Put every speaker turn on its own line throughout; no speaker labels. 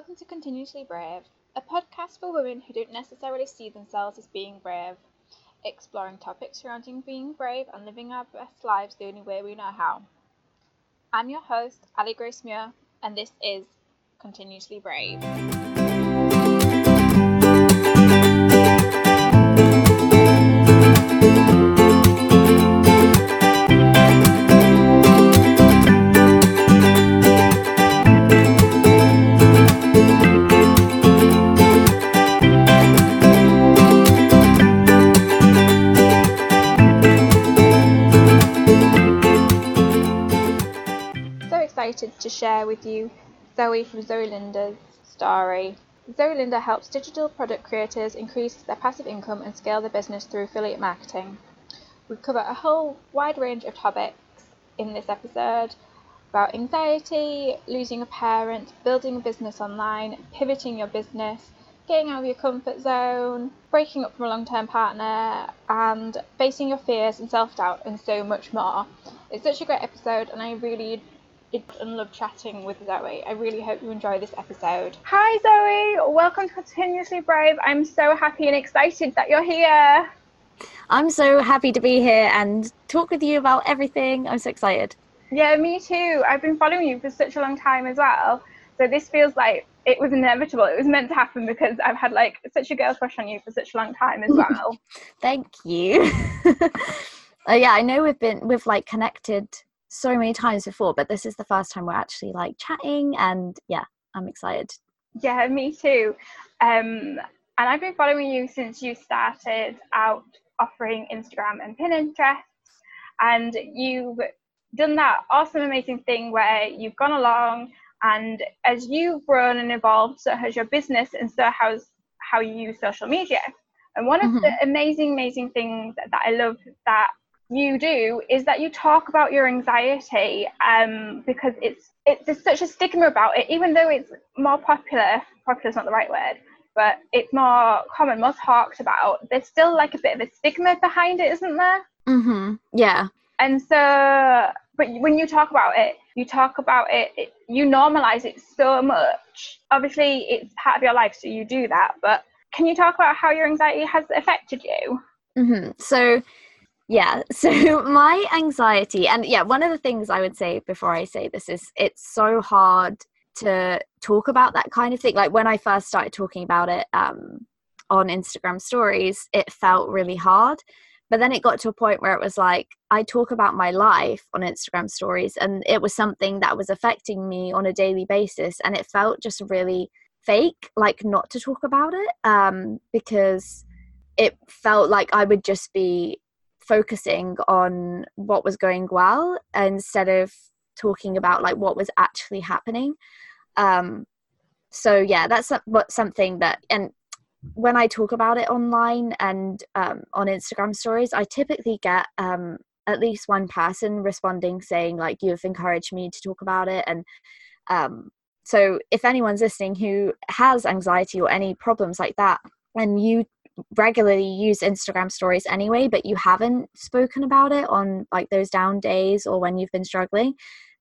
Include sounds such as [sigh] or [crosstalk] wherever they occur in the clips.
Welcome to Continuously Brave, a podcast for women who don't necessarily see themselves as being brave, exploring topics surrounding being brave and living our best lives the only way we know how. I'm your host, Ali Grace Muir, and this is Continuously Brave. Share with you Zoe from Zoe Linda's story. Zoe Linda helps digital product creators increase their passive income and scale their business through affiliate marketing. We cover a whole wide range of topics in this episode about anxiety, losing a parent, building a business online, pivoting your business, getting out of your comfort zone, breaking up from a long term partner, and facing your fears and self doubt, and so much more. It's such a great episode, and I really and love chatting with Zoe. I really hope you enjoy this episode. Hi, Zoe. Welcome to Continuously Brave. I'm so happy and excited that you're here.
I'm so happy to be here and talk with you about everything. I'm so excited.
Yeah, me too. I've been following you for such a long time as well. So this feels like it was inevitable. It was meant to happen because I've had like such a girl crush on you for such a long time as well. [laughs]
Thank you. [laughs] uh, yeah, I know we've been we've like connected so many times before, but this is the first time we're actually like chatting, and yeah, I'm excited.
Yeah, me too. Um, and I've been following you since you started out offering Instagram and Pinterest, and you've done that awesome, amazing thing where you've gone along, and as you've grown and evolved, so has your business, and so has how you use social media. And one of mm-hmm. the amazing, amazing things that, that I love that you do is that you talk about your anxiety um, because it's it's there's such a stigma about it even though it's more popular popular is not the right word but it's more common more talked about there's still like a bit of a stigma behind it isn't there?
Mm-hmm. Yeah.
And so but when you talk about it you talk about it, it you normalize it so much. Obviously it's part of your life so you do that but can you talk about how your anxiety has affected you?
Mm-hmm. so yeah [laughs] so my anxiety and yeah one of the things i would say before i say this is it's so hard to talk about that kind of thing. Like when i first started talking about it um, on instagram stories it felt really hard. But then it got to a point where it was like i talk about my life on instagram stories and it was something that was affecting me on a daily basis and it felt just really fake like not to talk about it um, because it felt like i would just be focusing on what was going well instead of talking about like what was actually happening. Um so yeah that's what something that and when i talk about it online and um, on instagram stories i typically get um, at least one person responding saying like you've encouraged me to talk about it and um, so if anyone's listening who has anxiety or any problems like that and you regularly use Instagram stories anyway, but you haven't spoken about it on like those down days or when you've been struggling,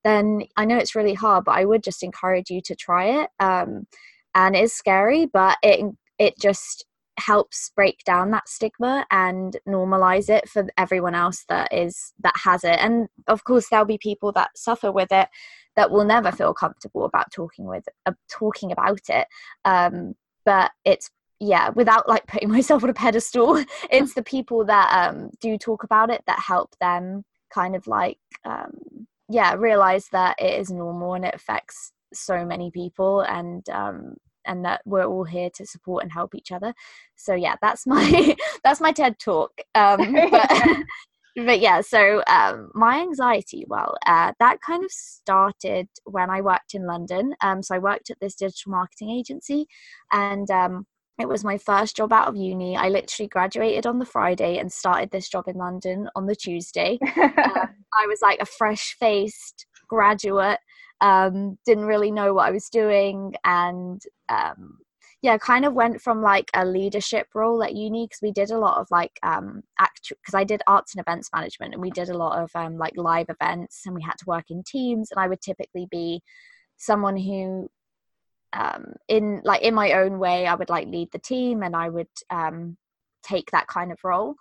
then I know it's really hard, but I would just encourage you to try it. Um, and it's scary, but it it just helps break down that stigma and normalize it for everyone else that is that has it. And of course, there'll be people that suffer with it that will never feel comfortable about talking with uh, talking about it. Um, but it's yeah without like putting myself on a pedestal [laughs] it's the people that um do talk about it that help them kind of like um yeah realize that it is normal and it affects so many people and um and that we're all here to support and help each other. So yeah that's my [laughs] that's my ted talk. Um but, [laughs] but yeah so um my anxiety well uh that kind of started when i worked in london. Um so i worked at this digital marketing agency and um it was my first job out of uni. I literally graduated on the Friday and started this job in London on the Tuesday. [laughs] um, I was like a fresh faced graduate, um, didn't really know what I was doing, and um, yeah, kind of went from like a leadership role at uni because we did a lot of like um act because I did arts and events management and we did a lot of um like live events and we had to work in teams and I would typically be someone who um, in like in my own way i would like lead the team and i would um, take that kind of role.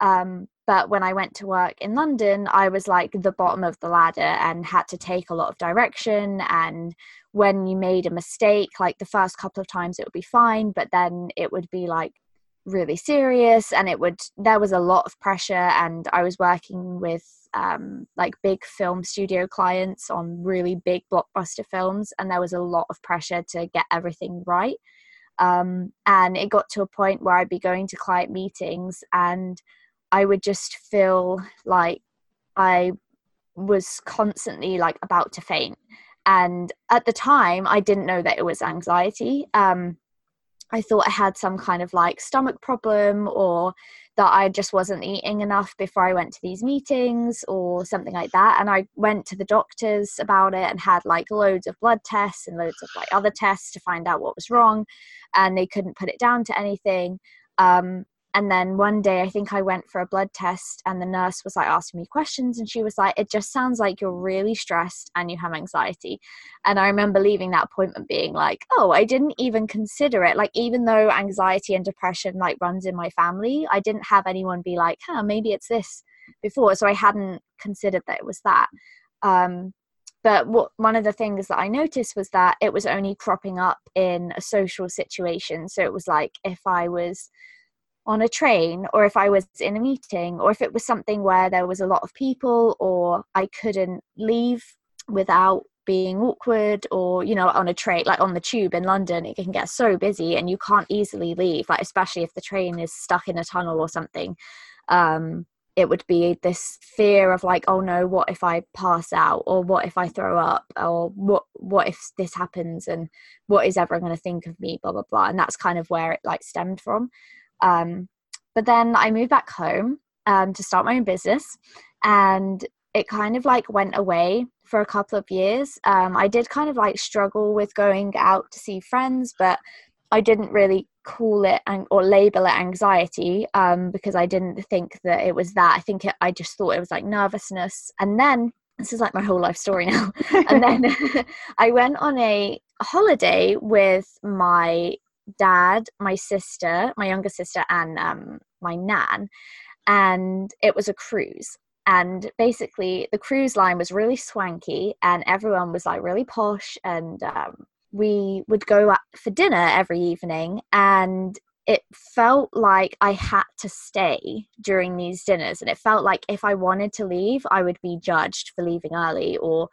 Um, but when i went to work in london i was like the bottom of the ladder and had to take a lot of direction. And when you made a mistake like the first couple of times it would be fine but then it would be like really serious and it would there was a lot of pressure and i was working with um, like big film studio clients on really big blockbuster films and there was a lot of pressure to get everything right. Um, and it got to a point where i'd be going to client meetings and i would just feel like i was constantly like about to faint. And at the time i didn't know that it was anxiety. Um, I thought I had some kind of like stomach problem or that I just wasn't eating enough before I went to these meetings or something like that. And I went to the doctors about it and had like loads of blood tests and loads of like other tests to find out what was wrong. And they couldn't put it down to anything. Um, and then one day i think i went for a blood test and the nurse was like asking me questions and she was like it just sounds like you're really stressed and you have anxiety. And i remember leaving that appointment being like oh i didn't even consider it. Like even though anxiety and depression like runs in my family i didn't have anyone be like huh maybe it's this before. So i hadn't considered that it was that. Um, but what one of the things that i noticed was that it was only cropping up in a social situation. So it was like if i was on a train or if I was in a meeting or if it was something where there was a lot of people or I couldn't leave without being awkward or you know on a train like on the tube in london it can get so busy and you can't easily leave like especially if the train is stuck in a tunnel or something. Um it would be this fear of like oh no what if i pass out or what if i throw up or what what if this happens and what is everyone going to think of me blah blah blah and that's kind of where it like stemmed from um, but then I moved back home um, to start my own business, and it kind of like went away for a couple of years. Um, I did kind of like struggle with going out to see friends, but I didn't really call it and or label it anxiety um, because I didn't think that it was that. I think it, I just thought it was like nervousness. And then this is like my whole life story [laughs] now. and then [laughs] [laughs] I went on a holiday with my dad, my sister, my younger sister, and um, my nan, and it was a cruise. And basically, the cruise line was really swanky, and everyone was like really posh. And um, we would go for dinner every evening, and it felt like I had to stay during these dinners. And it felt like if I wanted to leave, I would be judged for leaving early, or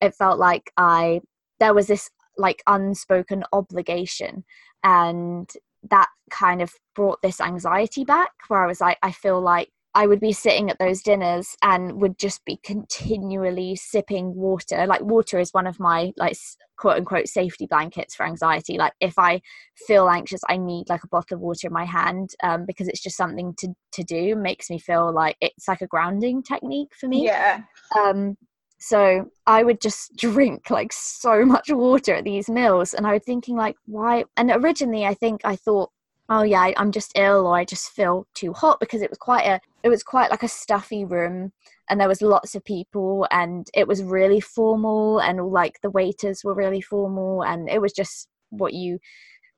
it felt like I there was this like unspoken obligation and that kind of brought this anxiety back where I was like, I feel like I would be sitting at those dinners and would just be continually sipping water. Like water is one of my like quote unquote safety blankets for anxiety. Like if I feel anxious, I need like a bottle of water in my hand um, because it's just something to to do. Makes me feel like it's like a grounding technique for me.
Yeah.
Um, so I would just [laughs] drink like so much water at these meals. And I was thinking, like, why? And originally, I think I thought, oh yeah, I'm just ill or I just feel too hot because it was quite a, it was quite like a stuffy room and there was lots of people and it was really formal and like the waiters were really formal and it was just what you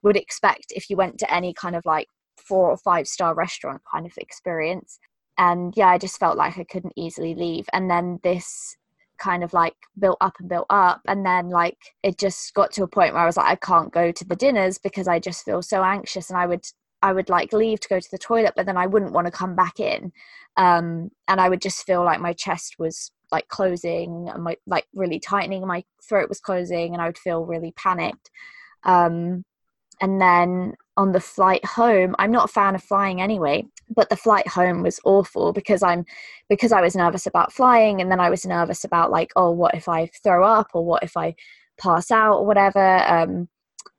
would expect if you went to any kind of like four or five star restaurant kind of experience and yeah i just felt like i couldn't easily leave and then this kind of like built up and built up. And then like it just got to a point where I was like I can't go to the dinners because I just feel so anxious and I would I would like leave to go to the toilet but then I wouldn't want to come back in. Um and I would just feel like my chest was like closing and my like really tightening. My throat was closing and I would feel really panicked. Um and then on the flight home i'm not a fan of flying anyway but the flight home was awful because i'm because i was nervous about flying and then i was nervous about like oh what if i throw up or what if i pass out or whatever um,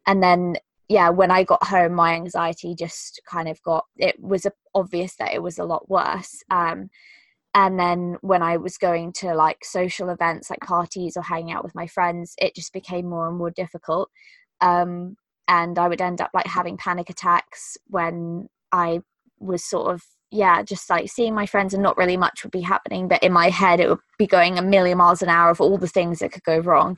and then yeah when i got home my anxiety just kind of got it was obvious that it was a lot worse um, and then when i was going to like social events like parties or hanging out with my friends it just became more and more difficult um, and I would end up like having panic attacks when I was sort of yeah just like seeing my friends and not really much would be happening but in my head it would be going a million miles an hour of all the things that could go wrong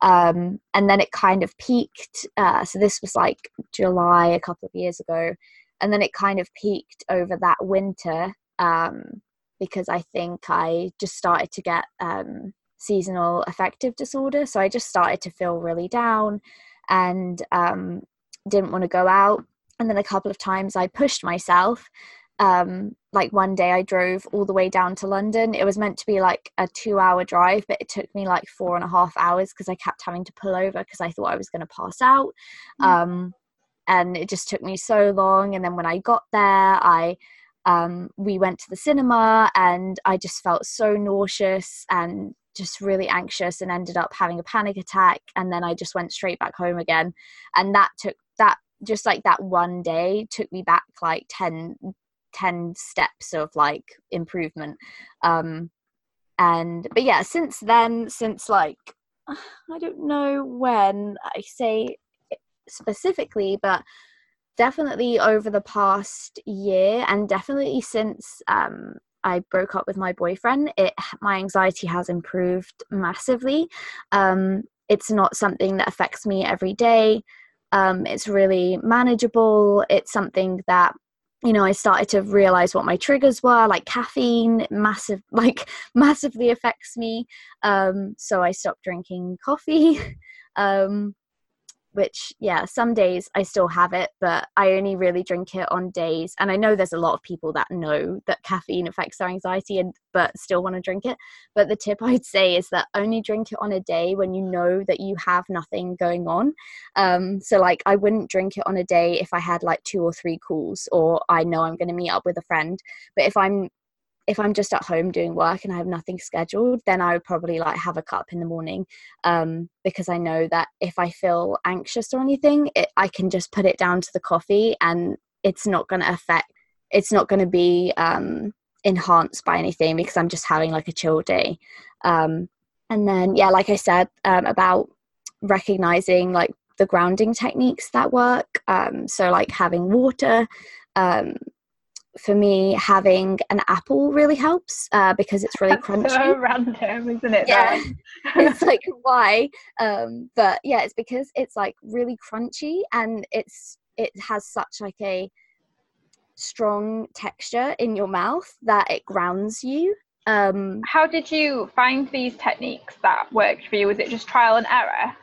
Um, and then it kind of peaked. Uh, so this was like July a couple of years ago. And then it kind of peaked over that winter um, because I think I just started to get um, seasonal affective disorder. So I just started to feel really down and um, didn't want to go out. And then a couple of times I pushed myself. Um, like one day I drove all the way down to London. It was meant to be like a two hour drive, but it took me like four and a half hours because I kept having to pull over because I thought I was going to pass out. Mm. Um, and it just took me so long. And then when I got there, I um, we went to the cinema and I just felt so nauseous and just really anxious and ended up having a panic attack and then I just went straight back home again. And that took that just like that one day took me back like 10 10 steps of like improvement. Um and but yeah since then since like [sighs] I don't know when I say specifically but definitely over the past year and definitely since um I broke up with my boyfriend, it my anxiety has improved massively. Um, it's not something that affects me every day. Um, it's really manageable. It's something that you know I started to realize what my triggers were, like caffeine, massive, [laughs] like massively affects me. Um, so I stopped drinking coffee. [laughs] um, which yeah some days i still have it but i only really drink it on days and i know there's a lot of people that know that caffeine affects their anxiety and but still want to drink it. But the tip [laughs] i'd say is that only drink it on a day when you know that you have nothing going on. Um, so like i wouldn't drink it on a day if i had like two or three calls or i know i'm going to meet up with a friend. But if i'm if I'm just at home doing work and I have nothing scheduled, then I would probably like have a cup in the morning um, because I know that if I feel anxious or anything, it, I can just put it down to the coffee and it's not going to affect, it's not going to be um, enhanced by anything because I'm just having like a chill day. Um, and then, yeah, like I said um, about recognizing like the grounding techniques that work. Um, so, like having water, um, for me, having an apple really helps uh, because it's really [laughs] crunchy.
so random, isn't it?
Yeah, [laughs] it's like [laughs] why? Um, but yeah, it's because it's like really crunchy and it's it has such like a strong texture in your mouth that it grounds you. Um,
How did you find these techniques that worked for you? Was it just trial and error?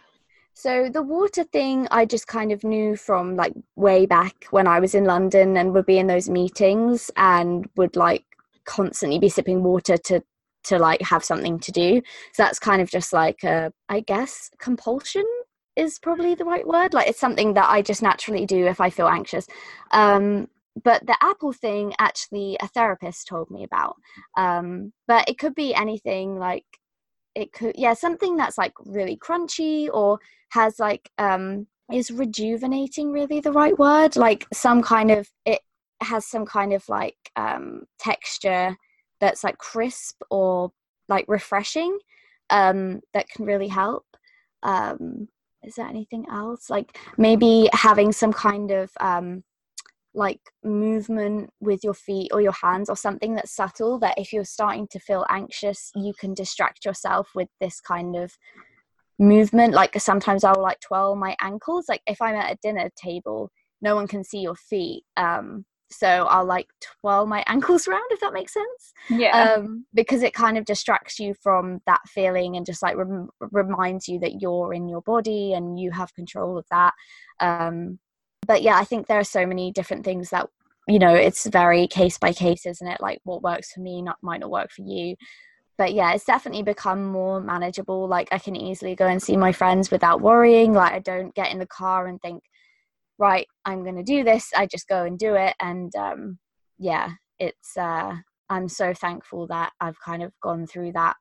So the water thing, I just kind of knew from like way back when I was in London and would be in those meetings and would like constantly be sipping water to to like have something to do. So that's kind of just like a, I guess, compulsion is probably the right word. Like it's something that I just naturally do if I feel anxious. Um, but the apple thing, actually, a therapist told me about. Um, but it could be anything like it could yeah something that's like really crunchy or has like um is rejuvenating really the right word? Like some kind of it has some kind of like um texture that's like crisp or like refreshing um that can really help. Um is there anything else? Like maybe having some kind of um like movement with your feet or your hands or something that's subtle that if you're starting to feel anxious you can distract yourself with this kind of movement like sometimes i'll like twirl my ankles like if i'm at a dinner table no one can see your feet um so i'll like twirl my ankles [laughs] around if that makes sense
yeah
um because it kind of distracts you from that feeling and just like rem- reminds you that you're in your body and you have control of that um but yeah, I think there are so many different things that you know it's very case by case, isn't it? Like what works for me not might not work for you. But yeah, it's definitely become more manageable. Like I can easily go and see my friends without worrying. Like I don't get in the car and think, right, I'm going to do this. I just go and do it. And um, yeah, it's. Uh, I'm so thankful that I've kind of gone through that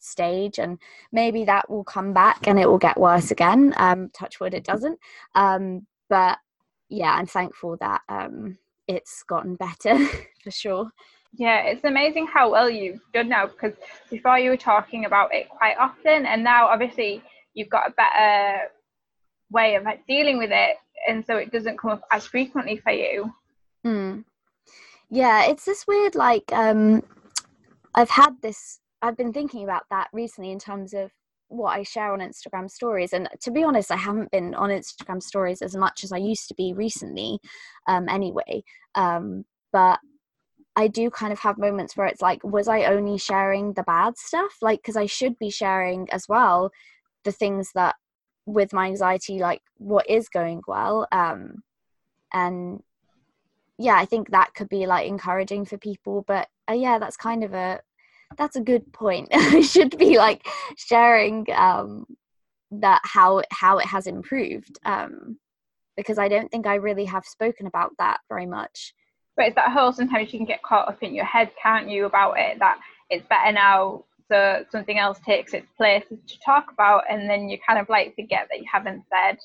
stage and maybe that will come back and it will get worse again um touch wood it doesn't um but yeah, I'm thankful that um, it's gotten better [laughs] for sure.
Yeah, it's amazing how well you've done now because before you were talking about it quite often, and now obviously you've got a better way of like, dealing with it, and so it doesn't come up as frequently for you.
Mm. Yeah, it's this weird like um, I've had this. I've been thinking about that recently in terms of what I share on Instagram stories. And to be honest, I haven't been on Instagram stories as much as I used to be recently, um, anyway. Um, but I do kind of have moments where it's like, was I only sharing the bad stuff? Like, because I should be sharing as well the things that with my anxiety, like what is going well. Um, and yeah, I think that could be like encouraging for people. But uh, yeah, that's kind of a that's a good point. [laughs] I should be like sharing um, that how how it has improved um, because I don't think I really have spoken about that very much.
But it's that whole sometimes you can get caught up in your head, can't you, about it that it's better now, so something else takes its place to talk about, and then you kind of like forget that you haven't said.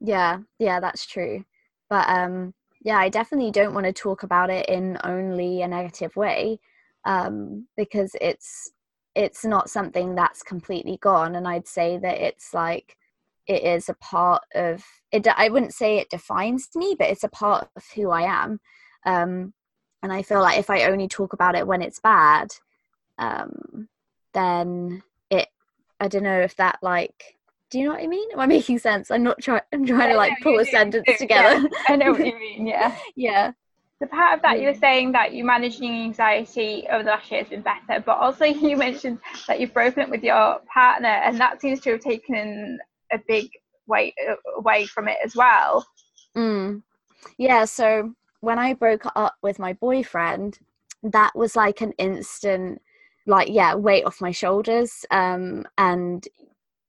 Yeah, yeah, that's true. But um, yeah, I definitely don't want to talk about it in only a negative way um, because it's it's not something that's completely gone and i'd say that it's like it is a part of it i wouldn't say it defines me but it's a part of who i am um, and i feel like if i only talk about it when it's bad um, then it i don't know if that like do you know what i mean? Am i making sense? I'm not trying i'm trying to like pull a sentence together
yeah, i know what you [laughs] mean yeah.
Yeah.
The part of that you were saying that you managing anxiety over the last year has been better, but also [laughs] you mentioned that you've broken up with your partner, and that seems to have taken a big weight away from it as well.
Mm. Yeah, so when I broke up with my boyfriend, that was like an instant, like, yeah, weight off my shoulders. Um, and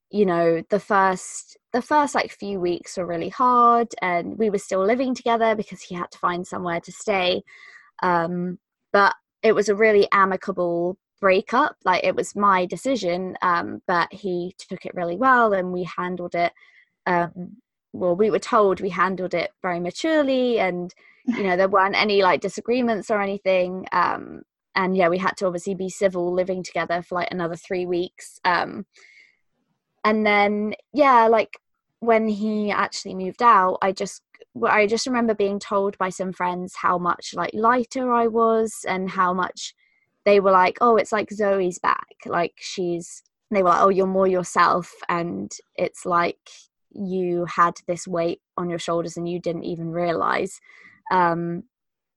you know the first the first like few weeks were really hard and we were still living together because he had to find somewhere to stay um, but it was a really amicable breakup like it was my decision um, but he took it really well and we handled it um, well we were told we handled it very maturely and you know there weren't any like disagreements or anything um, and yeah we had to obviously be civil living together for like another three weeks um, and then yeah like when he actually moved out i just i just remember being told by some friends how much like lighter i was and how much they were like oh it's like zoe's back. Like she's they were like oh you're more yourself and it's like you had this weight on your shoulders and you didn't even realize um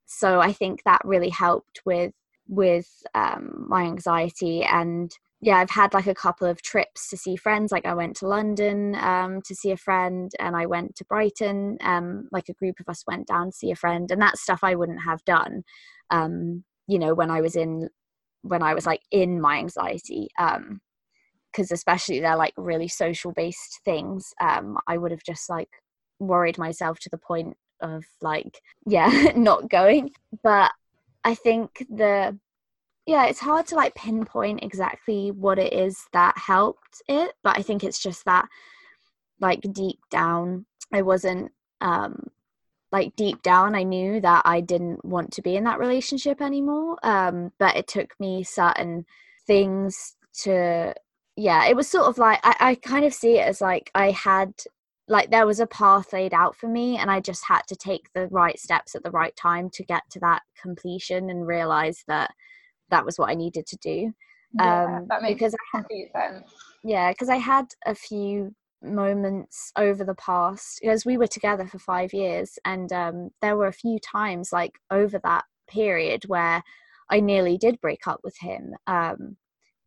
so i think that really helped with with um my anxiety and yeah, I've had like a couple of trips to see friends. Like I went to London um, to see a friend, and I went to Brighton. Um, like a group of us went down to see a friend, and that's stuff I wouldn't have done. Um, you know, when I was in, when I was like in my anxiety, because um, especially they're like really social based things. Um, I would have just like worried myself to the point of like, yeah, [laughs] not going. But I think the yeah it's hard to like pinpoint exactly what it is that helped it but i think it's just that like deep down i wasn't um like deep down i knew that i didn't want to be in that relationship anymore um but it took me certain things to yeah it was sort of like I, I kind of see it as like i had like there was a path laid out for me and i just had to take the right steps at the right time to get to that completion and realize that that was what I needed to do.
Yeah, um, that makes because complete sense.
Yeah, because I had a few moments over the past because we were together for five years, and um, there were a few times like over that period where I nearly did break up with him. Um,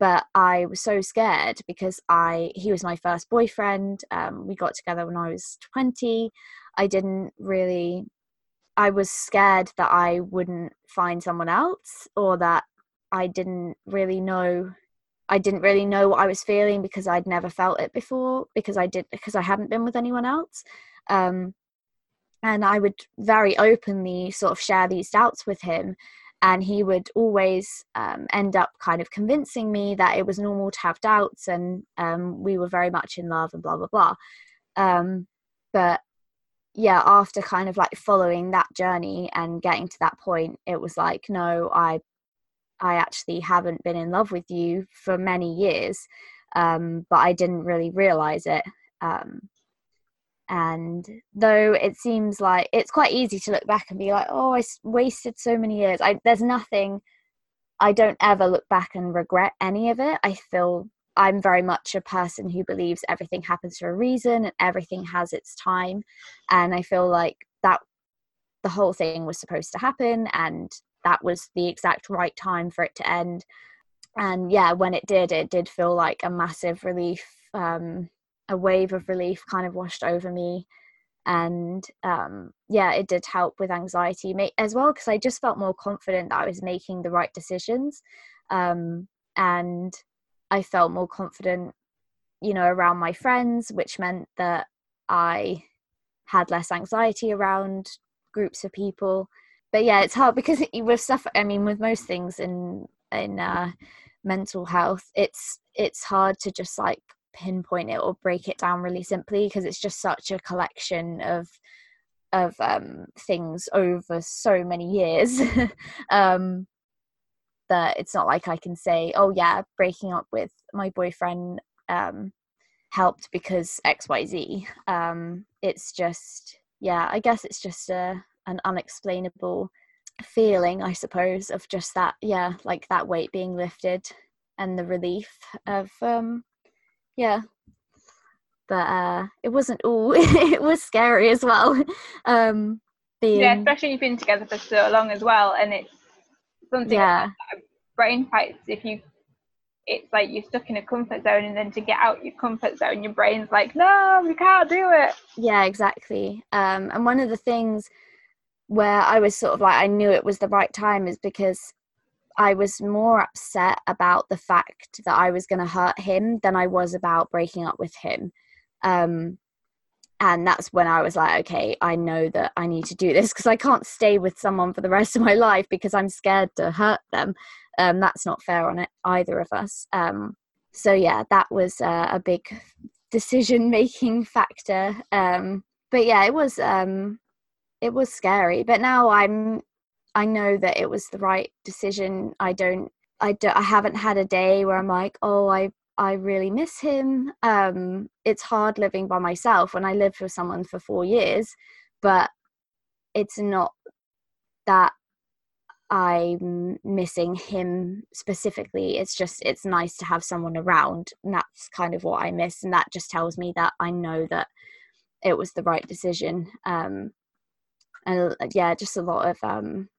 but I was so scared because I he was my first boyfriend. Um, we got together when I was twenty. I didn't really. I was scared that I wouldn't find someone else or that I didn't really know I didn't really know what I was feeling because I'd never felt it before because I did because I hadn't been with anyone else. Um, and I would very openly sort of share these doubts with him, and he would always um, end up kind of convincing me that it was normal to have doubts and um, we were very much in love and blah blah blah. Um, but yeah, after kind of like following that journey and getting to that point, it was like, no, I I actually haven't been in love with you for many years, um, but I didn't really realize it. Um, and though it seems like it's quite easy to look back and be like, oh, I wasted so many years. I, there's nothing, I don't ever look back and regret any of it. I feel I'm very much a person who believes everything happens for a reason and everything has its time. And I feel like that the whole thing was supposed to happen and that was the exact right time for it to end. And yeah, when it did, it did feel like a massive relief, um, a wave of relief kind of washed over me. And um, yeah, it did help with anxiety as well because I just felt more confident that I was making the right decisions. Um, and I felt more confident, you know, around my friends, which meant that I had less anxiety around groups of people. But yeah, it's hard because [laughs] with stuff. I mean, with most things in in uh, mental health, it's it's hard to just like pinpoint it or break it down really simply because it's just such a collection of of um, things over so many years. [laughs] um, that it's not like I can say, oh yeah, breaking up with my boyfriend um, helped because X Y Z. Um, it's just yeah, I guess it's just a an unexplainable feeling, I suppose, of just that yeah, like that weight being lifted and the relief of um, yeah. But uh, it wasn't all. [laughs] it was scary as well. um,
being... Yeah, especially you've been together for so long as well, and it's something yeah. brain fights if you it's like you're stuck in a comfort zone and then to get out your comfort zone your brain's like no we can't do it
yeah exactly um, and one of the things where i was sort of like i knew it was the right time is because i was more upset about the fact that i was going to hurt him than i was about breaking up with him um, and that's when I was like, okay, I know that I need to do this because I can't stay with someone for the rest of my life because I'm scared to hurt them. Um, that's not fair on it either of us. Um, so yeah, that was uh, a big decision making [laughs] factor. Um, but yeah, it was um, it was scary. But now I'm I know that it was the right decision. I don't I don't I haven't had a day where I'm like, oh, I I really miss him. Um, it's hard living by myself when I lived with someone for four years, but it's not that I'm missing him specifically. It's just it's nice to have someone around, and that's kind of what I miss. And that just tells me that I know that it was the right decision. Um, and uh, yeah, just a lot of um,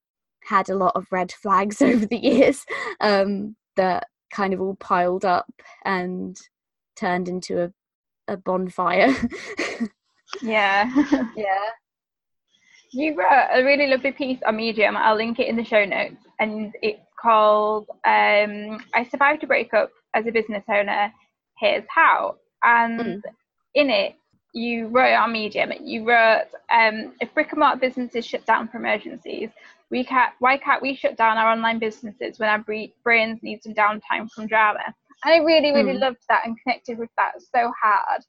had a lot of red flags [laughs] over the years um, that kind of all piled up and turned into a, a bonfire. [laughs]
yeah. [laughs]
yeah.
You wrote a really lovely piece on Medium. I'll link it in the show notes. And it's called um, I Survived a Breakup as a Business Owner. Here's How. And mm. in it, you wrote on Medium, you wrote, um, if brick and mortar businesses shut down for emergencies, we can't, why can't we shut down our online businesses when our brains need some downtime from drama? And I really, really mm. loved that and connected with that so hard.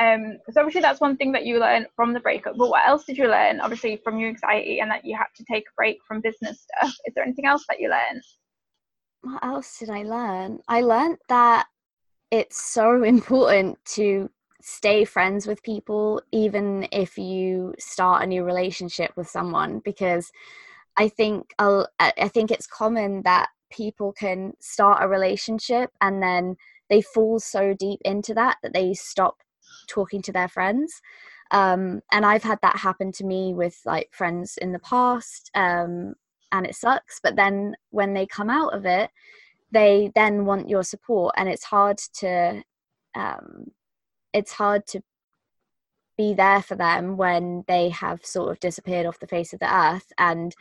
Um, so obviously that's one thing that you learned from the breakup. But what else did you learn? Obviously from your anxiety and that you had to take a break from business stuff. Is there anything else that you learned?
What else did I learn? I learned that it's so [laughs] important to stay friends with people even if you start a new relationship with someone because I think I'll, I think it's common that people can start a relationship and then they fall so deep into that that they stop talking to their friends. Um, and I've had that happen to me with like friends in the past, um, and it sucks. But then when they come out of it, they then want your support, and it's hard to um, it's hard to be there for them when they have sort of disappeared off the face of the earth and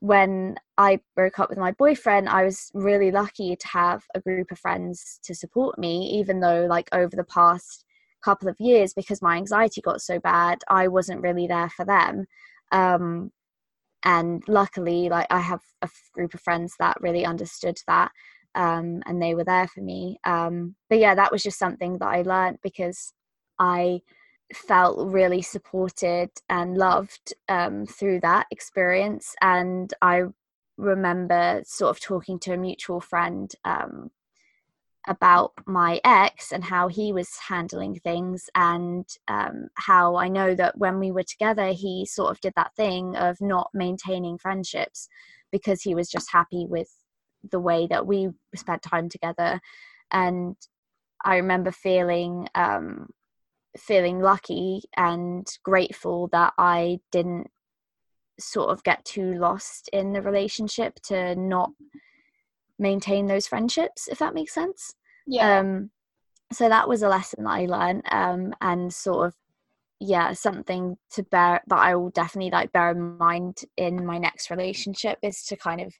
when I broke up with my boyfriend, I was really lucky to have a group of friends to support me, even though, like, over the past couple of years, because my anxiety got so bad, I wasn't really there for them. Um, and luckily, like, I have a group of friends that really understood that um, and they were there for me. Um, but yeah, that was just something that I learned because I felt really supported and loved um, through that experience. And I remember sort of talking to a mutual friend um, about my ex and how he was handling things, and um, how I know that when we were together, he sort of did that thing of not maintaining friendships because he was just happy with the way that we spent time together. And I remember feeling um, feeling lucky and grateful that I didn't sort of get too lost in the relationship to not maintain those friendships, if that makes sense.
Yeah.
Um, so that was a lesson that I learned, um, and sort of yeah, something to bear that I will definitely like bear in mind in my next relationship is to kind of,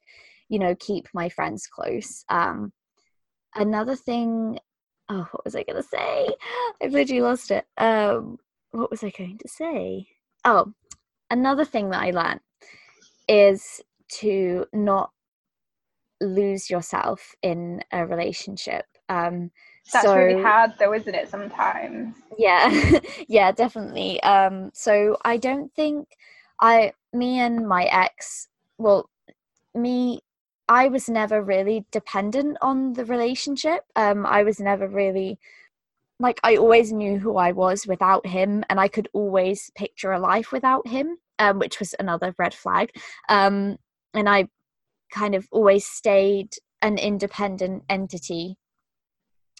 you know, keep my friends close. Um, another thing, oh, what was I gonna say? I've literally lost it. Um, what was I going to say? Oh, another thing that I learned is to not lose yourself in a relationship. Um,
That's
so,
really hard, though, isn't it? Sometimes.
Yeah, [laughs] yeah, definitely. Um, so I don't think I, me and my ex, well, me, I was never really dependent on the relationship. Um, I was never really like I always knew who I was without him, and I could always picture a life without him, um, which was another red flag. Um, and I kind of always stayed an independent entity.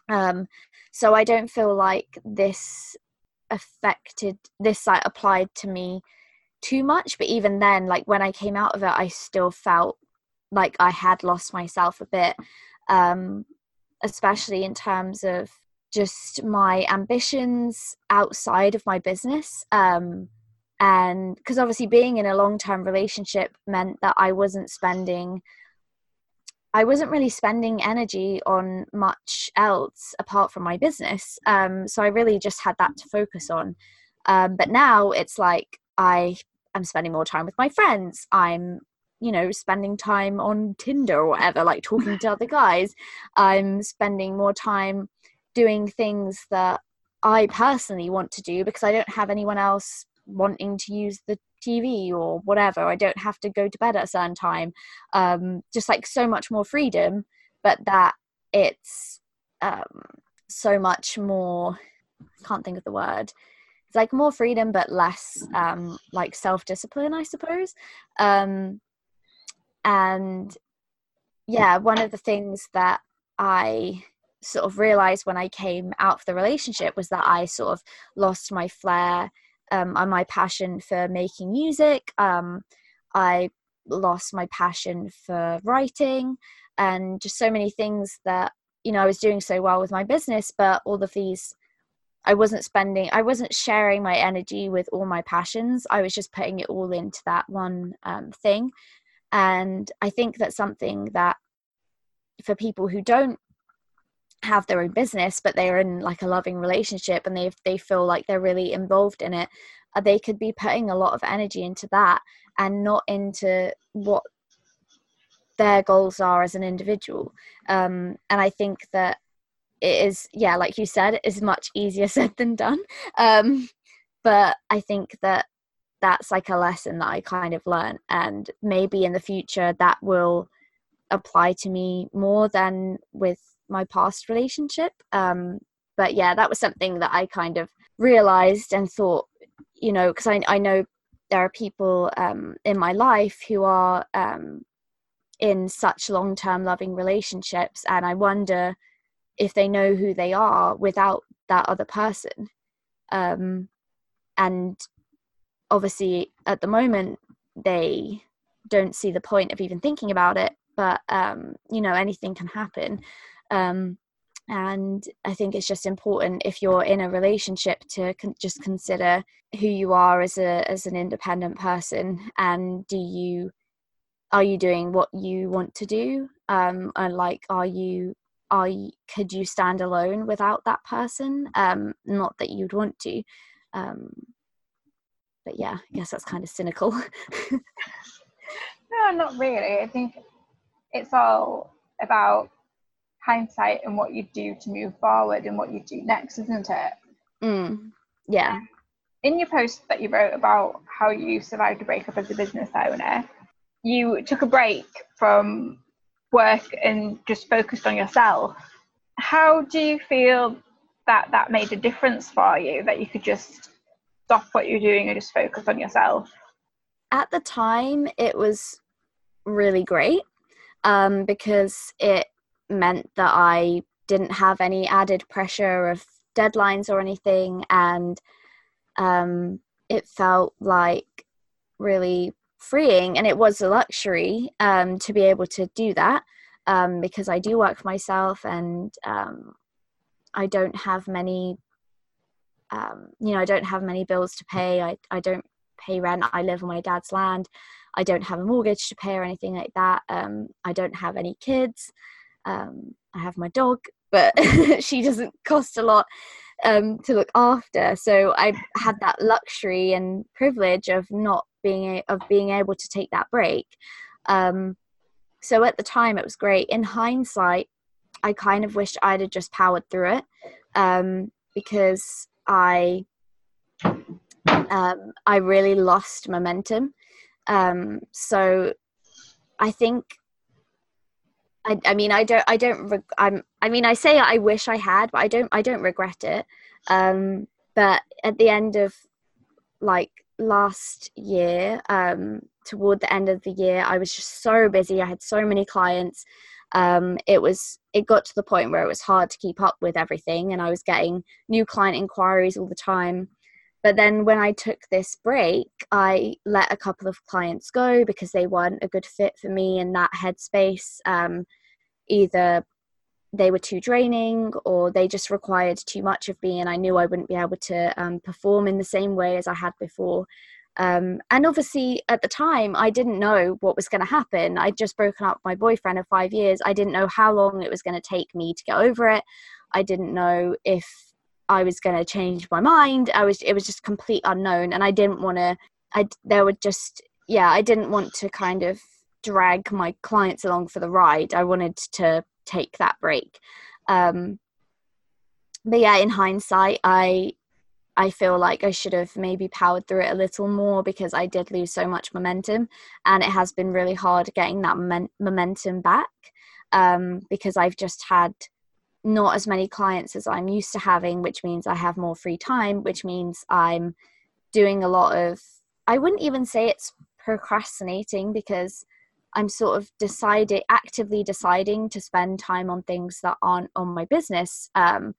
Um, so I don't feel like this affected this like applied to me too much. But even then, like when I came out of it, I still felt like I had lost myself a bit, um, especially in terms of just my ambitions outside of my business. Um, and because obviously being in a long term relationship meant that I wasn't spending I wasn't really spending energy on much else apart from my business. Um, so I really just had that to focus on. Um, but now it's like I am spending more time with my friends. I'm, you know, spending time on Tinder or whatever, like talking to other guys. I'm spending more time doing things that I personally want to do because I don't have anyone else wanting to use the TV or whatever. I don't have to go to bed at a certain time. Um, just like so much more freedom, but that it's um, so much more. I can't think of the word. It's like more freedom, but less um, like self discipline, I suppose. Um, and yeah, one of the things that I sort of realized when I came out of the relationship was that I sort of lost my flair um, and my passion for making music. Um, I lost my passion for writing and just so many things that you know I was doing so well with my business, but all of these I wasn't spending, I wasn't sharing my energy with all my passions. I was just putting it all into that one um, thing. And I think that's something that for people who don't have their own business but they're in like a loving relationship and they they feel like they're really involved in it uh, they could be putting a lot of energy into that and not into what their goals are as an individual. Um, and i think that it is yeah like you said is much easier [laughs] said than done. Um, but i think that that's like a lesson that i kind of learned and maybe in the future that will apply to me more than with my past relationship. Um, but yeah, that was something that I kind of realized and thought, you know, because I, I know there are people um, in my life who are um, in such long term loving relationships, and I wonder if they know who they are without that other person. Um, and obviously, at the moment, they don't see the point of even thinking about it, but um, you know, anything can happen. Um, and I think it's just important if you're in a relationship to con- just consider who you are as a as an independent person, and do you are you doing what you want to do, um, and like are you are you, could you stand alone without that person? Um, not that you'd want to, um, but yeah, I guess that's kind of cynical.
no, not really. I think it's all about hindsight and what you do to move forward and what you do next, isn't it?
Mm, yeah.
In your post that you wrote about how you survived a breakup as a business owner, you took a break from work and just focused on yourself. How do you feel that that made a difference for you? That you could just stop what you're doing and just focus on yourself?
At the time, it was really great um, because it meant that I didn't have any added pressure of deadlines or anything and um, it felt like really freeing and it was a luxury um, to be able to do that um, because I do work for myself and um, I don't have many um, you know I don't have many bills to pay I, I don't pay rent I live on my dad's land I don't have a mortgage to pay or anything like that um, I don't have any kids um, I have my dog but [laughs] she doesn't cost a lot um, to look after. So I had that luxury and privilege of not being a, of being able to take that break. Um, so at the time, it was great. In hindsight, I kind of wished I'd have just powered through it um, because I um, I really lost momentum. Um, so I think I, I mean, I don't, I don't, reg- I'm, I mean, I say I wish I had, but I don't, I don't regret it. Um, but at the end of like last year, um, toward the end of the year, I was just so busy. I had so many clients. Um, it was, it got to the point where it was hard to keep up with everything, and I was getting new client inquiries all the time. But then when I took this break, I let a couple of clients go because they weren't a good fit for me in that headspace. Um, either they were too draining or they just required too much of me and i knew i wouldn't be able to um, perform in the same way as i had before um, and obviously at the time i didn't know what was going to happen i'd just broken up my boyfriend of five years i didn't know how long it was going to take me to get over it i didn't know if i was going to change my mind i was it was just complete unknown and i didn't want to i there were just yeah i didn't want to kind of drag my clients along for the ride. I wanted to take that break. Um, but yeah, in hindsight, I I feel like I should have maybe powered through it a little more because I did lose so much momentum, and it has been really hard getting that momentum back um, because I've just had not as many clients as I'm used to having, which means I have more free time, which means I'm doing a lot of. I wouldn't even say it's procrastinating because I'm sort of deciding, actively deciding to spend time on things that aren't on my business, um,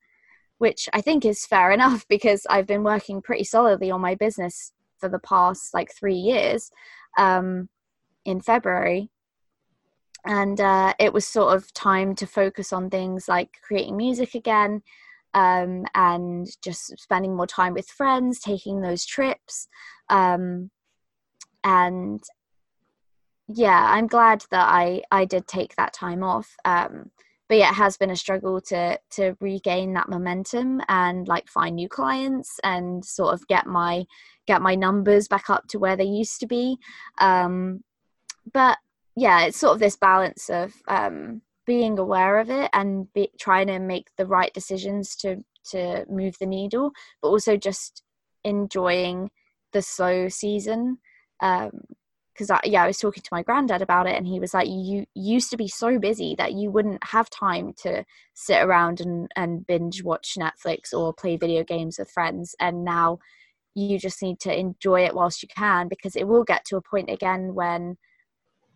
which I think is fair [laughs] enough because I've been working pretty solidly on my business for the past like three years um, in February. And uh, it was sort of time to focus on things like creating music again um, and just spending more time with friends, taking those trips. Um, and yeah, I'm glad that I I did take that time off. Um, but yeah, it has been a struggle to to regain that momentum and like find new clients and sort of get my get my numbers back up to where they used to be. Um, but yeah, it's sort of this balance of um, being aware of it and be, trying to make the right decisions to to move the needle, but also just enjoying the slow season. Um, because I, yeah, I was talking to my granddad about it, and he was like, "You used to be so busy that you wouldn't have time to sit around and and binge watch Netflix or play video games with friends, and now you just need to enjoy it whilst you can because it will get to a point again when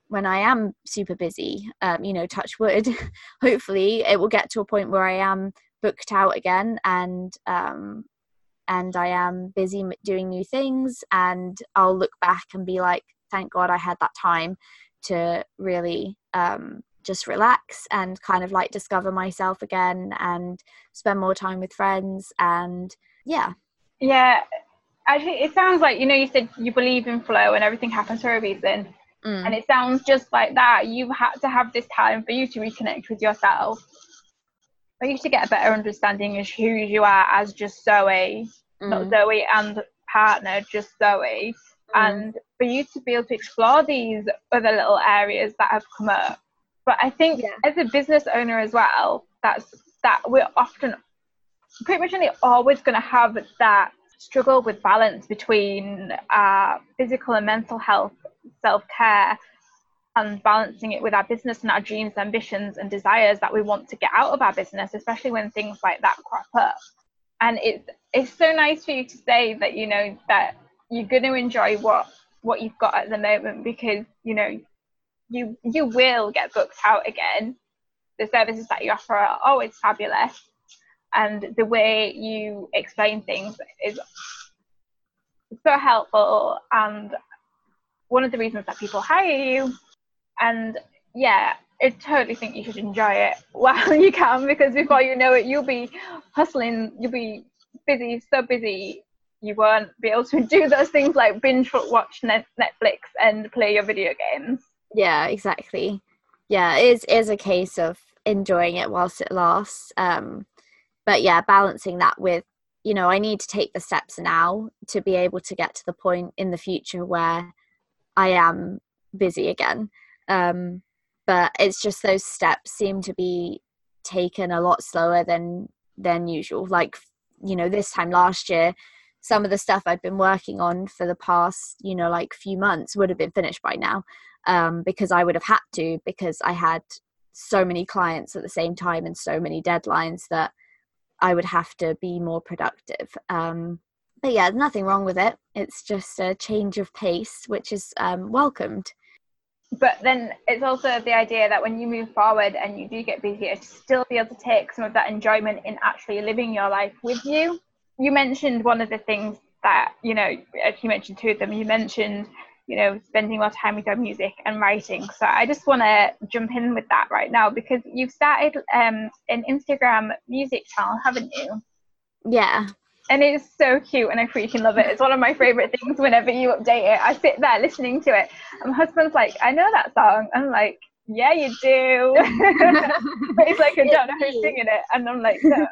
when I am super busy, um, you know, touch wood, [laughs] hopefully it will get to a point where I am booked out again and um, and I am busy doing new things, and I'll look back and be like, thank God I had that time to really um, just relax and kind of like discover myself again and spend more time with friends and yeah.
Yeah. Actually, it sounds like, you know, you said you believe in flow and everything happens for a reason. Mm. And it sounds just like that. You've had to have this time for you to reconnect with yourself, for you to get a better understanding of who you are as just Zoe, mm. not Zoe and partner, just Zoe. And for you to be able to explore these other little areas that have come up. But I think yeah. as a business owner as well, that's that we're often pretty much only always going to have that struggle with balance between uh, physical and mental health, self care, and balancing it with our business and our dreams, ambitions, and desires that we want to get out of our business, especially when things like that crop up. And it's it's so nice for you to say that you know that you're going to enjoy what what you've got at the moment because you know you you will get booked out again the services that you offer are always fabulous, and the way you explain things is so helpful and one of the reasons that people hire you. And yeah, I totally think you should enjoy it [laughs] while you can because before you know it, you'll be hustling, you'll be busy, so busy, you won't be able to [laughs] do those things like binge watch Netflix and play your video games.
Yeah, exactly. Yeah, it is, it is a case of enjoying it whilst it lasts. Um, but yeah, balancing that with, you know, I need to take the steps now to be able to get to the point in the future where I am busy again. Um, but it's just those steps seem to be taken a lot slower than than usual. Like you know, this time last year, some of the stuff I'd been working on for the past you know like few months would have been finished by now um, because I would have had to because I had so many clients at the same time and so many deadlines that I would have to be more productive. Um, but yeah, nothing wrong with it. It's just a change of pace, which is um, welcomed.
But then it's also the idea that when you move forward and you do get busier, to still be able to take some of that enjoyment in actually living your life with you. You mentioned one of the things that, you know, you mentioned two of them, you mentioned, you know, spending more time with your music and writing. So I just want to jump in with that right now because you've started um, an Instagram music channel, haven't you?
Yeah
and it's so cute and I freaking love it. It's one of my favorite things whenever you update it. I sit there listening to it. And my husband's like, I know that song. I'm like, yeah, you do. [laughs] but he's like, I don't know who's singing it. And I'm like, no.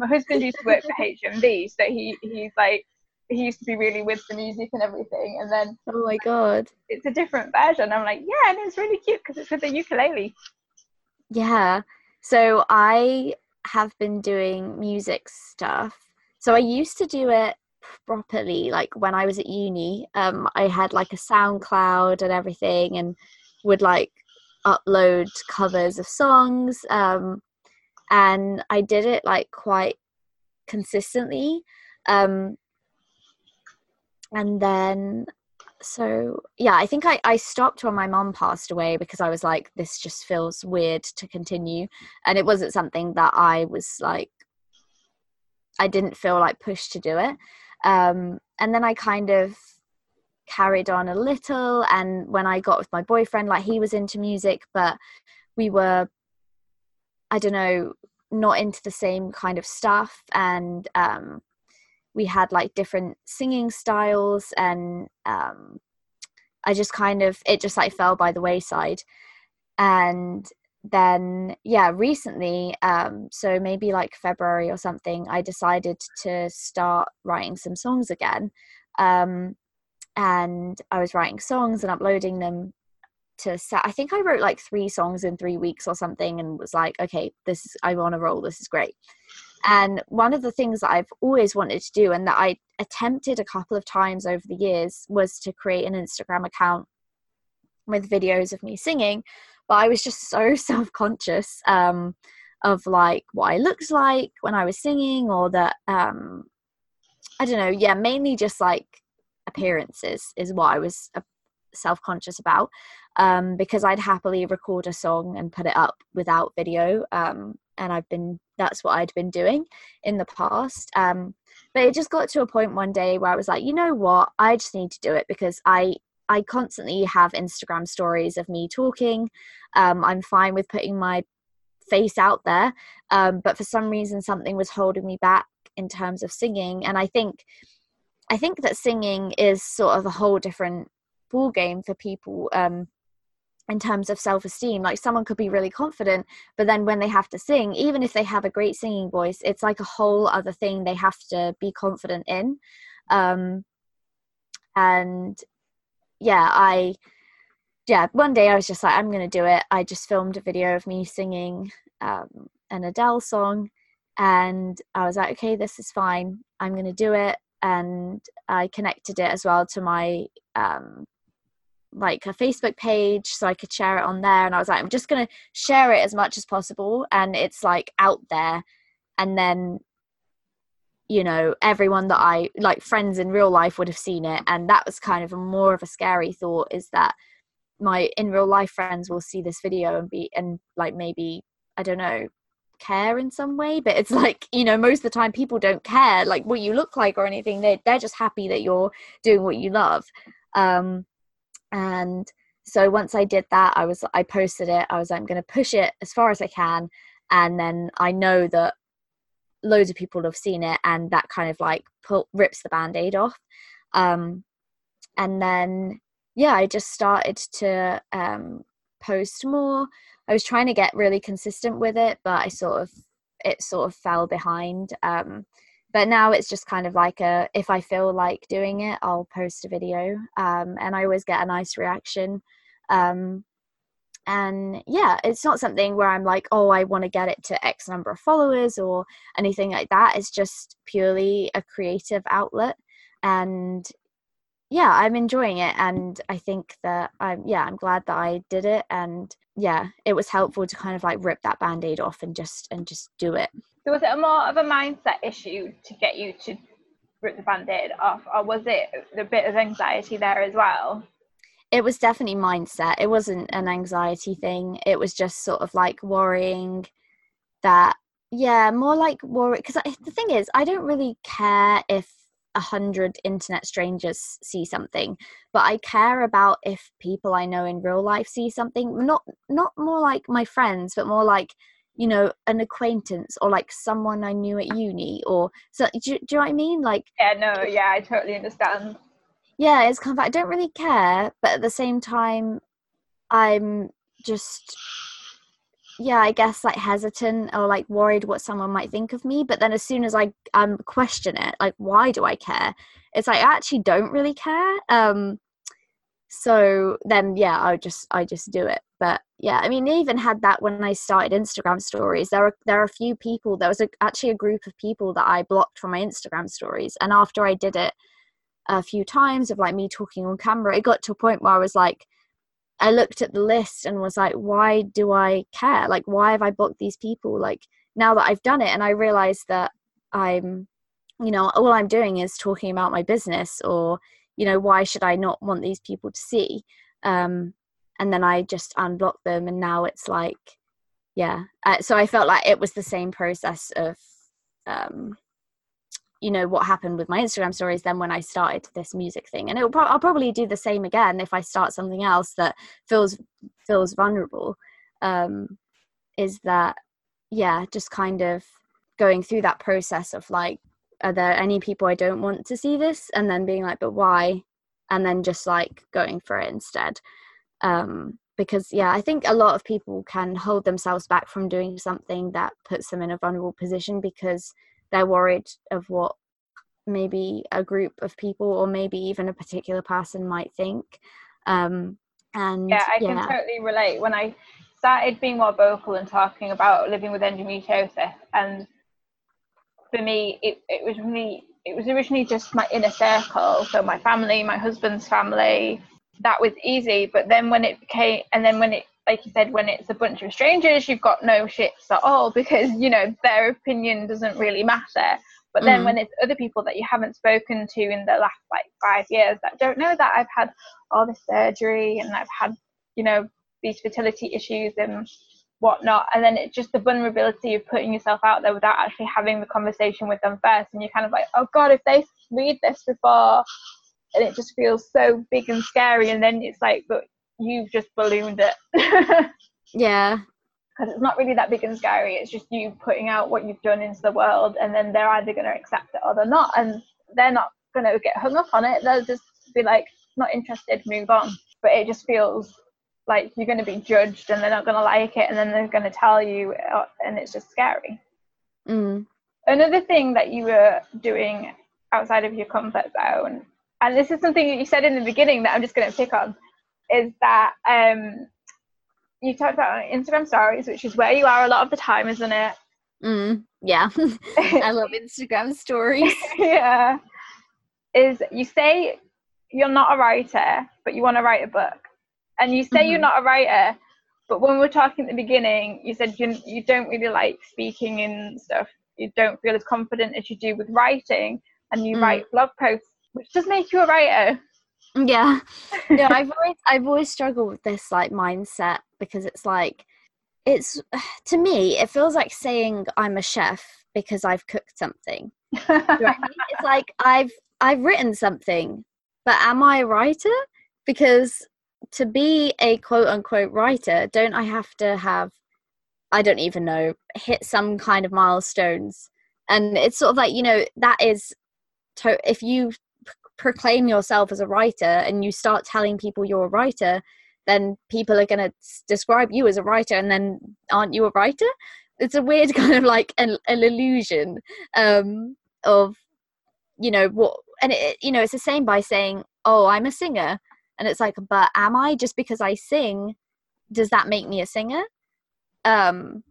My husband used to work for HMV, so he he's like he used to be really with the music and everything. And then
oh my god,
it's a different version. I'm like, yeah, and it's really cute because it's with the ukulele.
Yeah. So I have been doing music stuff so I used to do it properly, like when I was at uni. Um, I had like a SoundCloud and everything, and would like upload covers of songs. Um, and I did it like quite consistently. Um, and then so yeah i think I, I stopped when my mom passed away because i was like this just feels weird to continue and it wasn't something that i was like I didn't feel like pushed to do it. Um, and then I kind of carried on a little. And when I got with my boyfriend, like he was into music, but we were, I don't know, not into the same kind of stuff. And um, we had like different singing styles. And um, I just kind of, it just like fell by the wayside. And then yeah recently um so maybe like february or something i decided to start writing some songs again um and i was writing songs and uploading them to set i think i wrote like three songs in three weeks or something and was like okay this is i want to roll this is great. And one of the things that i've always wanted to do and that i attempted a couple of times over the years was to create an instagram account with videos of me singing but I was just so [laughs] self conscious um, of like what I looked like when I was singing, or that um, I don't know, yeah, mainly just like appearances is what I was uh, self conscious about um, because I'd happily record a song and put it up without video. Um, and I've been that's what I'd been doing in the past. Um, but it just got to a point one day where I was like, you know what, I just need to do it because I I constantly have Instagram stories of me talking. Um, I'm fine with putting my face out there, um, but for some reason, something was holding me back in terms of singing. And I think, I think that singing is sort of a whole different ball game for people. Um, in terms of self esteem. Like someone could be really confident, but then when they have to sing, even if they have a great singing voice, it's like a whole other thing they have to be confident in. Um, and yeah, I yeah, one day I was just like, I'm gonna do it. I just filmed a video of me singing um, an Adele song, and I was like, okay, this is fine. I'm gonna do it, and I connected it as well to my um, like a Facebook page so I could share it on there. And I was like, I'm just gonna share it as much as possible, and it's like out there, and then you know everyone that i like friends in real life would have seen it and that was kind of a more of a scary thought is that my in real life friends will see this video and be and like maybe I don't know, care in some way. But it's [laughs] like, you know, most of the time people don't care like what you look like or anything. They they're just happy that you're doing what you love. Um and so once I did that, I was I posted it. I was I'm going to push it as far as I can, and then I know that loads of people have seen it, and that kind of like pull, rips the band-aid off. Um, and then yeah, I just started to um, post more. I was trying to get really consistent with it, but I sort of it sort of fell behind. Um, but now it's just kind of like a if I feel like doing it, I'll post a video, um, and I always get a nice reaction. Um, and yeah, it's not something where I'm like, oh, I want to get it to X number of followers or anything like that. It's just purely a creative outlet, and yeah, I'm enjoying it, and I think that I'm yeah, I'm glad that I did it, and yeah, it was helpful to kind of like rip that band-aid off and just and just do it.
So was it a more of a mindset issue to get you to rip the band-aid off, or was it a bit of anxiety there as well?
It was definitely mindset. It wasn't an anxiety thing. It was just sort of like worrying that yeah, more like worry because the thing is, I don't really care if a hundred internet strangers see something but i care about if people i know in real life see something not not more like my friends but more like you know an acquaintance or like someone i knew at uni or so do, do you know what i mean? Like
yeah no yeah i totally understand.
Yeah it's kind of i don't really care but at the same time i'm just yeah i guess like hesitant or like worried what someone might think of me but then as soon as i um question it like why do i care? It's like i actually don't really care um so then yeah i just i just do it but yeah i mean they even had that when i started instagram stories there are there are a few people there was a, actually a group of people that i blocked from my instagram stories and after i did it a few times of like me talking on camera it got to a point where i was like I looked at the list and was like, why do I care? Like, why have I blocked these people? Like, now that I've done it, and I realized that I'm, you know, all I'm doing is talking about my business, or, you know, why should I not want these people to see? Um, and then I just unblocked them, and now it's like, yeah. Uh, so I felt like it was the same process of, um, you know what happened with my instagram stories then when i started this music thing. And it'll pro- i'll probably do the same again if i start something else that feels feels vulnerable um is that yeah just kind of going through that process of like are there any people i don't want to see this? And then being like but why? And then just like going for it instead um because yeah i think a lot of people can hold themselves back from doing something that puts them in a vulnerable position because they're worried of what maybe a group of people or maybe even a particular person might think um and
yeah i yeah. can totally relate when i started being more vocal and talking about living with endometriosis and for me it, it was really it was originally just my inner circle so my family my husband's family that was easy but then when it became and then when it like you said when it's a bunch of strangers you've got no shits at all [laughs] because you know their opinion doesn't really matter but then mm. when it's other people that you haven't spoken to in the last like five years that don't know that I've had all this surgery and I've had, you know, these fertility issues and whatnot, and then it's just the vulnerability of putting yourself out there without actually having the conversation with them first, and you're kind of like, oh God, if they read this before, and it just feels so big and scary, and then it's like, but you've just ballooned it. [laughs]
yeah,
because it's not really that big and scary. It's just you putting out what you've done into the world, and then they're either going to accept it or they're not, and they're not going to get hung up on it. They'll just be like, not interested, move on. But it just feels like you're going to be judged, and they're not going to like it, and then they're going to tell you, uh, and it's just scary.
Mm.
Another thing that you were doing outside of your comfort zone, and this is something you said in the beginning that I'm just going to pick on, is that um, you talked about Instagram stories, which is where you are a lot of the time, isn't it?
Mm, yeah. [laughs] I love Instagram stories. [laughs]
yeah. Is you say you're not a writer, but you want to write a book. And you say mm-hmm. you're not a writer, but when we are talking at the beginning, you said you, you don't really like speaking and stuff. You don't feel as confident as you do with writing, and you mm. write blog posts, which does make you a writer.
Yeah. No, [laughs] I've always I've always struggled with this like mindset because it's like it's [sighs] to me it feels like saying i'm a chef because i've cooked something you know I mean? it's like i've i've written something but am i a writer because to be a quote unquote writer don't i have to have i don't even know hit some kind of milestones and it's sort of like you know that is to- if you proclaim yourself as a writer and you start telling people you're a writer then people are going to describe you as a writer and then aren't you a writer? It's a weird [laughs] kind of like an, an illusion um, of you know what and it, you know it's the same by saying oh i'm a singer. And it's like but am i? Just because i sing does that make me a singer? Um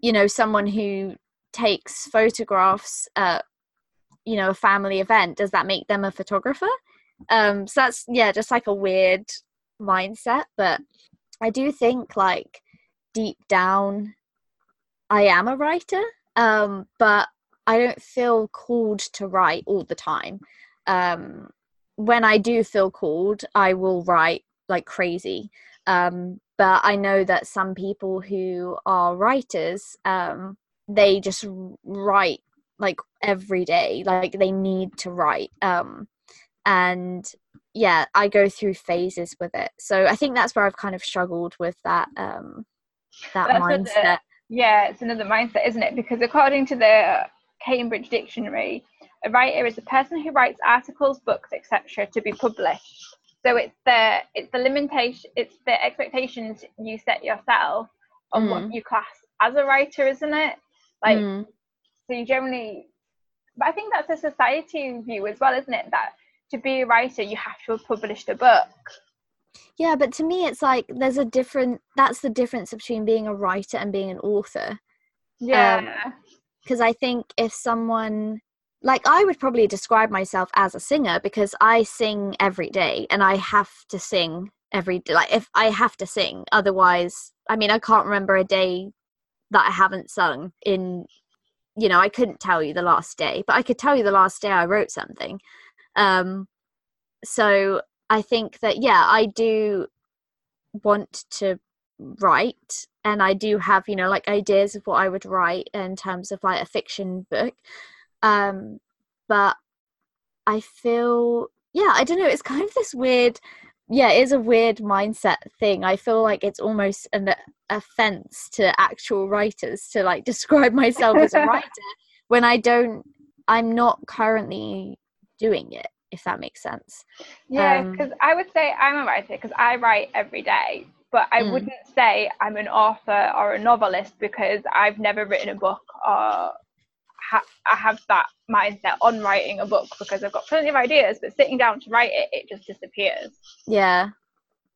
you know someone who takes photographs at you know a family event does that make them a photographer? Um so that's yeah just like a weird mindset but i do think like deep down i am a writer um but i don't feel called to write all the time. Um when i do feel called i will write like crazy. Um but i know that some people who are writers um they just write like every day like they need to write um and yeah i go through phases with it so i think that's where i've kind of struggled with that um that
That's
mindset
yeah, it's another mindset, isn't it? Because according to the Cambridge Dictionary, a writer is a person who writes articles, books, etc., to be published. So it's the it's the limitation, it's the expectations you set yourself on what
Mm.
you class as a writer, isn't it? Like,
Mm.
So you generally, but I think that's a society view as well, isn't it? That to be a writer, you have to have published a book.
yeah but to me it's like there's a different that's the difference between being a writer and being an author
Yeah.
Um, because I think if someone like I would probably describe myself as a singer because I sing every day and I have to sing every day. Like if I have to sing, otherwise, I mean, I can't remember a day that I haven't sung in. You know, I couldn't tell you the last day, but I could tell you the last day I wrote something. Um, so I think that yeah, I do want to write and I do have, you know, like ideas of what I would write in terms of like a fiction book. Um, but I feel, yeah, I don't know, it's kind of this weird, yeah, it is a weird mindset thing. I feel like it's almost an offense to actual writers to like [laughs] describe myself as a [laughs] writer when I don't, I'm not currently doing it, if that makes sense.
Yeah,
Um,
because I would say I'm a writer because I write every day, but I
Mm.
wouldn't say I'm an author or a novelist because I've never written a book or ha- I have that mindset on writing a book because I've got plenty of ideas, but sitting down to write it, it just disappears.
Yeah.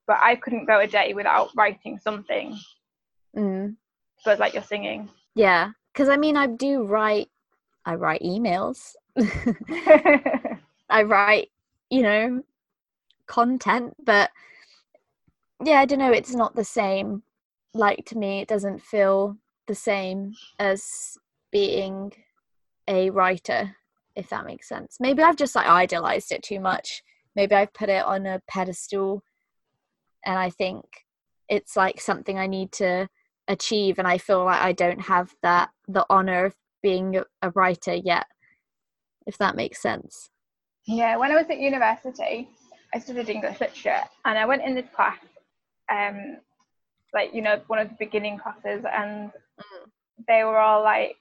But I couldn't go a day without writing something.
Mm.
So it's like you're singing.
Yeah, because I mean, I do write. I write emails. [laughs] I write, you know, content, but yeah, I don't know. It's not the same. Like to me, it doesn't feel the same as being a writer, if that makes sense. Maybe I've just like idolized it too much. Maybe I've put it on a pedestal, and I think it's like something I need to achieve. And i feel like i don't have that the honor of being a- a writer yet if that makes sense.
Yeah, when I was at university, I studied English literature, and I went in this class, um, like you know, one of the beginning classes, and they were all like,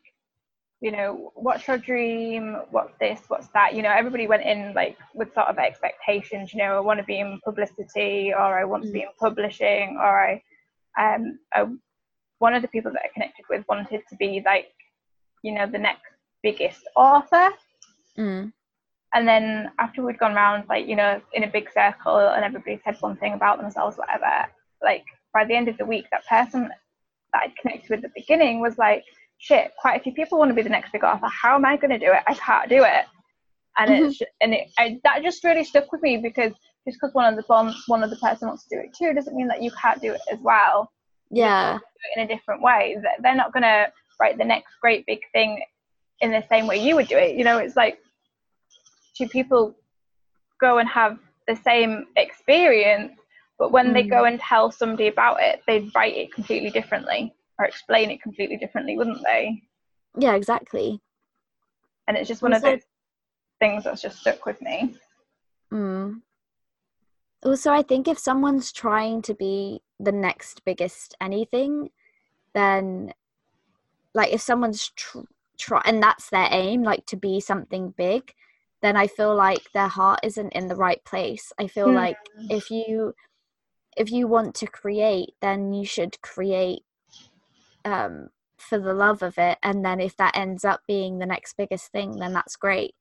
you know, what's your dream? What's this? What's that? You know, everybody went in like with sort of expectations. You know, I want to be in publicity, or I want to be in publishing, or I, um, I, one of the people that I connected with wanted to be like, you know, the next biggest author
mm.
and then after we'd gone round like you know in a big circle and everybody said one thing about themselves whatever like by the end of the week that person that i'd connected with at the beginning was like shit quite a few people want to be the next big author. How am i going to do it? I can't do it. And it's and it I, that just really stuck with me because just because one of the one, one of the person wants to do it too doesn't mean that you can't do it as well.
Yeah.
in a different way. That they're not going to write the next great big thing in the same way you would do it. You know it's like two people go and have the same experience but when they
Mm.
go and tell somebody about it they write it completely differently or explain it completely differently, wouldn't they?
Yeah, exactly.
And it's just one also, of those things that's just stuck with me.
Mm. Also, I think if someone's trying to be the next biggest anything, then like if someone's tr- try and that's their aim, like to be something big, then I feel like their heart isn't in the right place. I feel mm. like if you if you want to create, then you should create um, for the love of it, and then if that ends up being the next biggest thing, then that's great.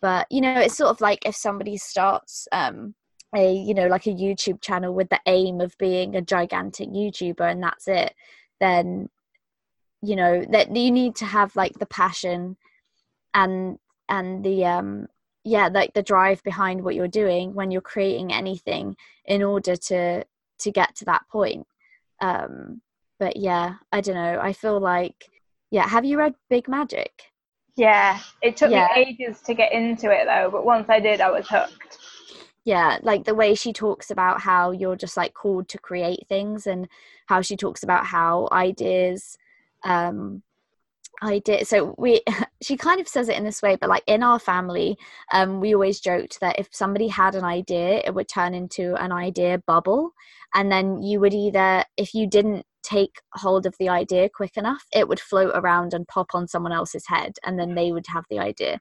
But you know, it's sort of like if somebody starts um, a you know like a YouTube channel with the aim of being a gigantic YouTuber, and that's it, then you know that you need to have like the passion and and the um yeah like the drive behind what you're doing when you're creating anything in order to to get to that point um but yeah i don't know i feel like yeah have you read big magic
yeah it took yeah. me ages to get into it though but once i did i was hooked
yeah like the way she talks about how you're just like called to create things and how she talks about how ideas um I did. So we, [laughs] she kind of says it in this way, but like in our family, um, we always joked that if somebody had an idea, it would turn into an idea bubble, and then you would either, if you didn't take hold of the idea quick enough, it would float around and pop on someone else's head, and then they would have the idea.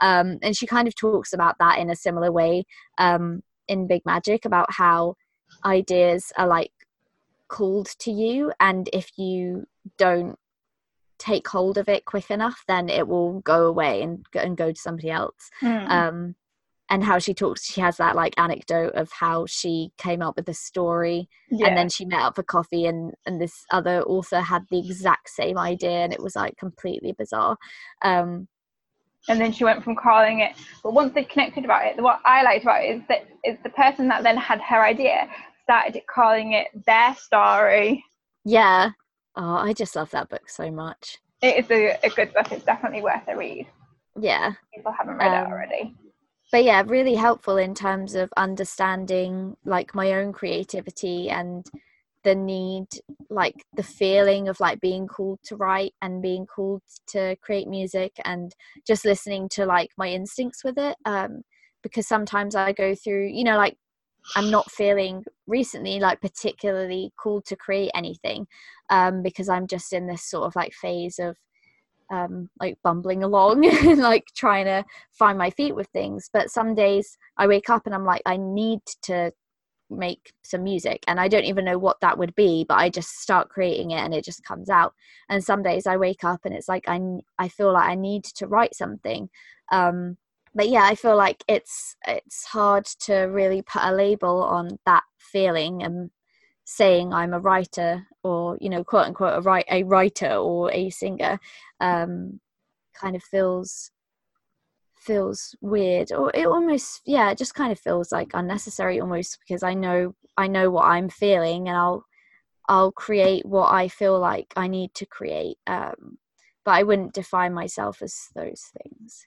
Um, and she kind of talks about that in a similar way um, in Big Magic about how ideas are like called to you, and if you don't take hold of it quick enough, then it will go away and and go to somebody else. Mm. Um, and how she talks, she has that like anecdote of how she came up with the story, yeah. and then she met up for coffee, and and this other author had the exact same idea, and it was like completely bizarre. Um,
and then she went from calling it but once they connected about it what i liked about it is that is the person that then had her idea started calling it their story
yeah Oh, I just love that book so much.
It is a, a good book. It's definitely worth a read.
Yeah.
People haven't read um, it already.
But yeah, really helpful in terms of understanding like my own creativity and the need like the feeling of like being called to write and being called to create music and just listening to like my instincts with it um because sometimes i go through you know like I'm not feeling recently like particularly called to create anything um, because I'm just in this sort of like phase of um, like bumbling along [laughs] and like trying to find my feet with things. But some days I wake up and I'm like, I need to make some music and I don't even know what that would be, but I just start creating it and it just comes out. And some days I wake up and it's like I I feel like I need to write something. Um, but yeah i feel like it's it's hard to really put a label on that feeling and saying i'm a writer or you know quote unquote a, write, a writer or a singer um kind of feels feels weird or it almost yeah it just kind of feels like unnecessary almost because i know i know what i'm feeling and i'll i'll create what i feel like i need to create um but i wouldn't define myself as those things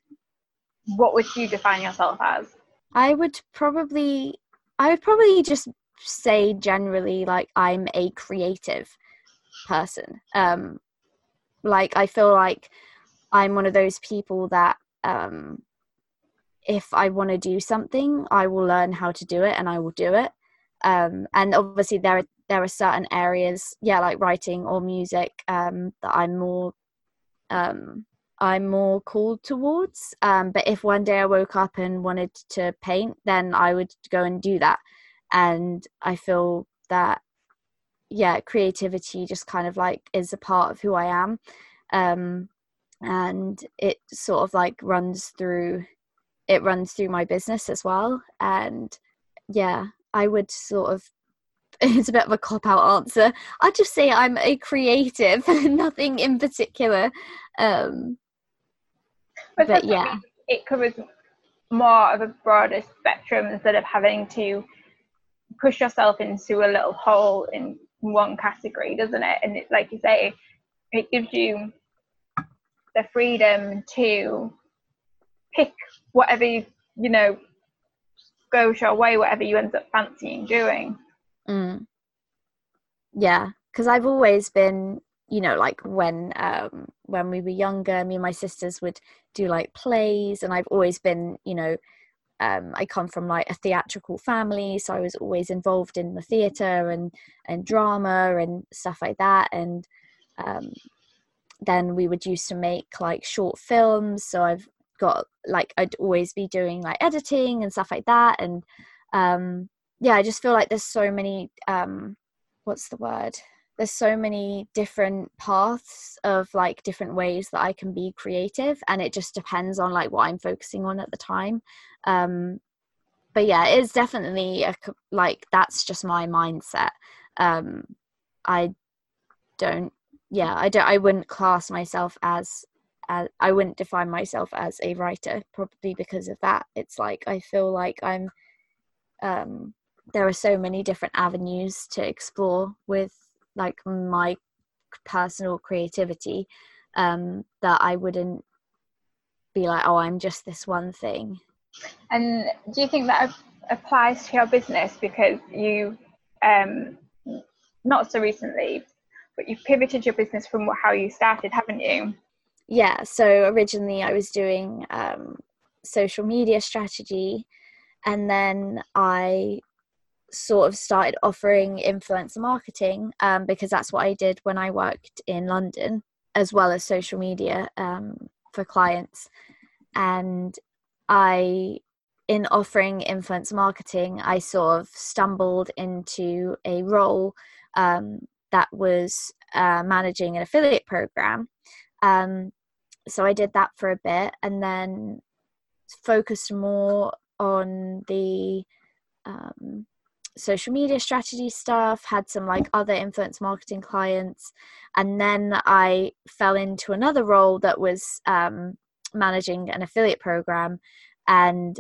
what would you define yourself as?
I would probably I would probably just say generally like I'm a creative person. Um like I feel like I'm one of those people that um if I want to do something, I will learn how to do it and I will do it. Um and obviously there are there are certain areas, yeah, like writing or music, um, that I'm more um I'm more called towards. Um, but if one day I woke up and wanted to paint, then I would go and do that. And I feel that, yeah, creativity just kind of like is a part of who I am. Um, and it sort of like runs through, it runs through my business as well. And yeah, I would sort of [laughs] it's a bit of a cop out answer. I'd just say I'm a creative, [laughs] nothing in particular. Um,
but, but yeah, it covers more of a broader spectrum instead of having to push yourself into a little hole in one category, doesn't it? And it's like you say, it gives you the freedom to pick whatever you, you know, go your way, whatever you end up fancying doing.
Mm. Yeah, because I've always been you know like when um when we were younger me and my sisters would do like plays and i've always been you know um, I come from like a theatrical family, so I was always involved in the theatre and and drama and stuff like that. And um, then we would used to make like short films, so I've got like I'd always be doing like editing and stuff like that. And um, yeah, I just feel like there's so many. Um, what's the word? There's so many different paths of like different ways that I can be creative and it just depends on like what I'm focusing on at the time. Um but yeah it's definitely a, like that's just my mindset. Um I don't yeah I don't I wouldn't class myself as as I wouldn't define myself as a writer probably because of that. It's like I feel like I'm um there are so many different avenues to explore with like my personal creativity um, that I wouldn't be like, oh, I'm just this one thing.
And do you think that applies to your business because you, um, not so recently, but you've pivoted your business from how you started, haven't you?
Yeah. So originally I was doing um, social media strategy, and then I sort of started offering influencer marketing um, because that's what I did when I worked in London, as well as social media um, for clients. And I, in offering influencer marketing, I sort of stumbled into a role um, that was uh, managing an affiliate program. Um, so I did that for a bit and then focused more on the um, social media strategy stuff, had some like other influence marketing clients, and then I fell into another role that was um, managing an affiliate program and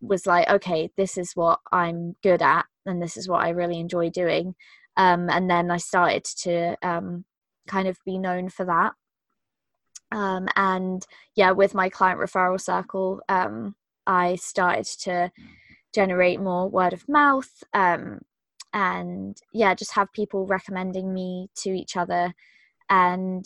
was like, okay, this is what I'm good at, and this is what I really enjoy doing. Um, and then I started to um, kind of be known for that. Um, and yeah, with my client referral circle, um, I started to generate more word of mouth um, and yeah just have people recommending me to each other. And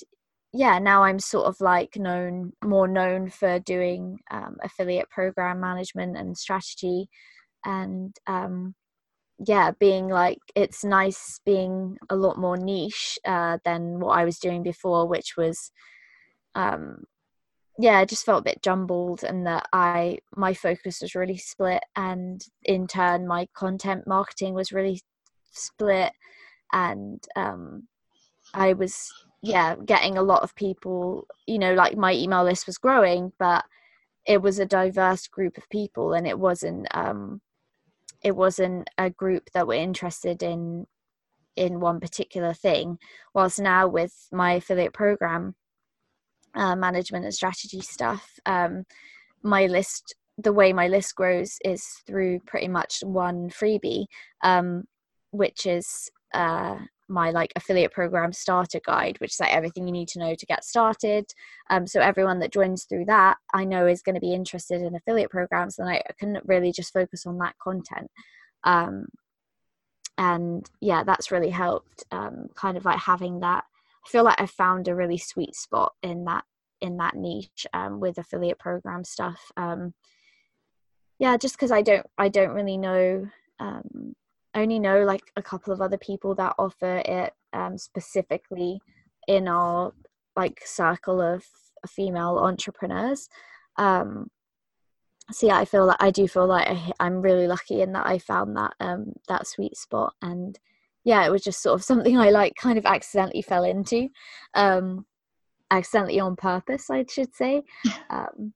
yeah now i'm sort of like known more known for doing um, affiliate program management and strategy. And um, yeah being like it's nice being a lot more niche uh, than what i was doing before which was um, yeah, it just felt a bit jumbled and that I my focus was really split and in turn my content marketing was really split and um I was yeah, getting a lot of people, you know, like my email list was growing, but it was a diverse group of people and it wasn't um it wasn't a group that were interested in in one particular thing. Whilst now with my affiliate program uh, management and strategy stuff. Um, my list, the way my list grows is through pretty much one freebie, um, which is uh, my like affiliate program starter guide, which is like everything you need to know to get started. Um, so everyone that joins through that, I know is going to be interested in affiliate programs, and I can really just focus on that content. Um, and yeah, that's really helped. Um, kind of like having that I feel like I've found a really sweet spot in that in that niche um, with affiliate program stuff. Um, yeah, just because I don't I don't really know. Um, only know like a couple of other people that offer it um, specifically in our like circle of female entrepreneurs. Um, so yeah, I feel like I do feel like I, I'm really lucky in that I found that um, that sweet spot and yeah, it was just sort of something I like kind of accidentally fell into. Um, accidentally on purpose, I should say. Um,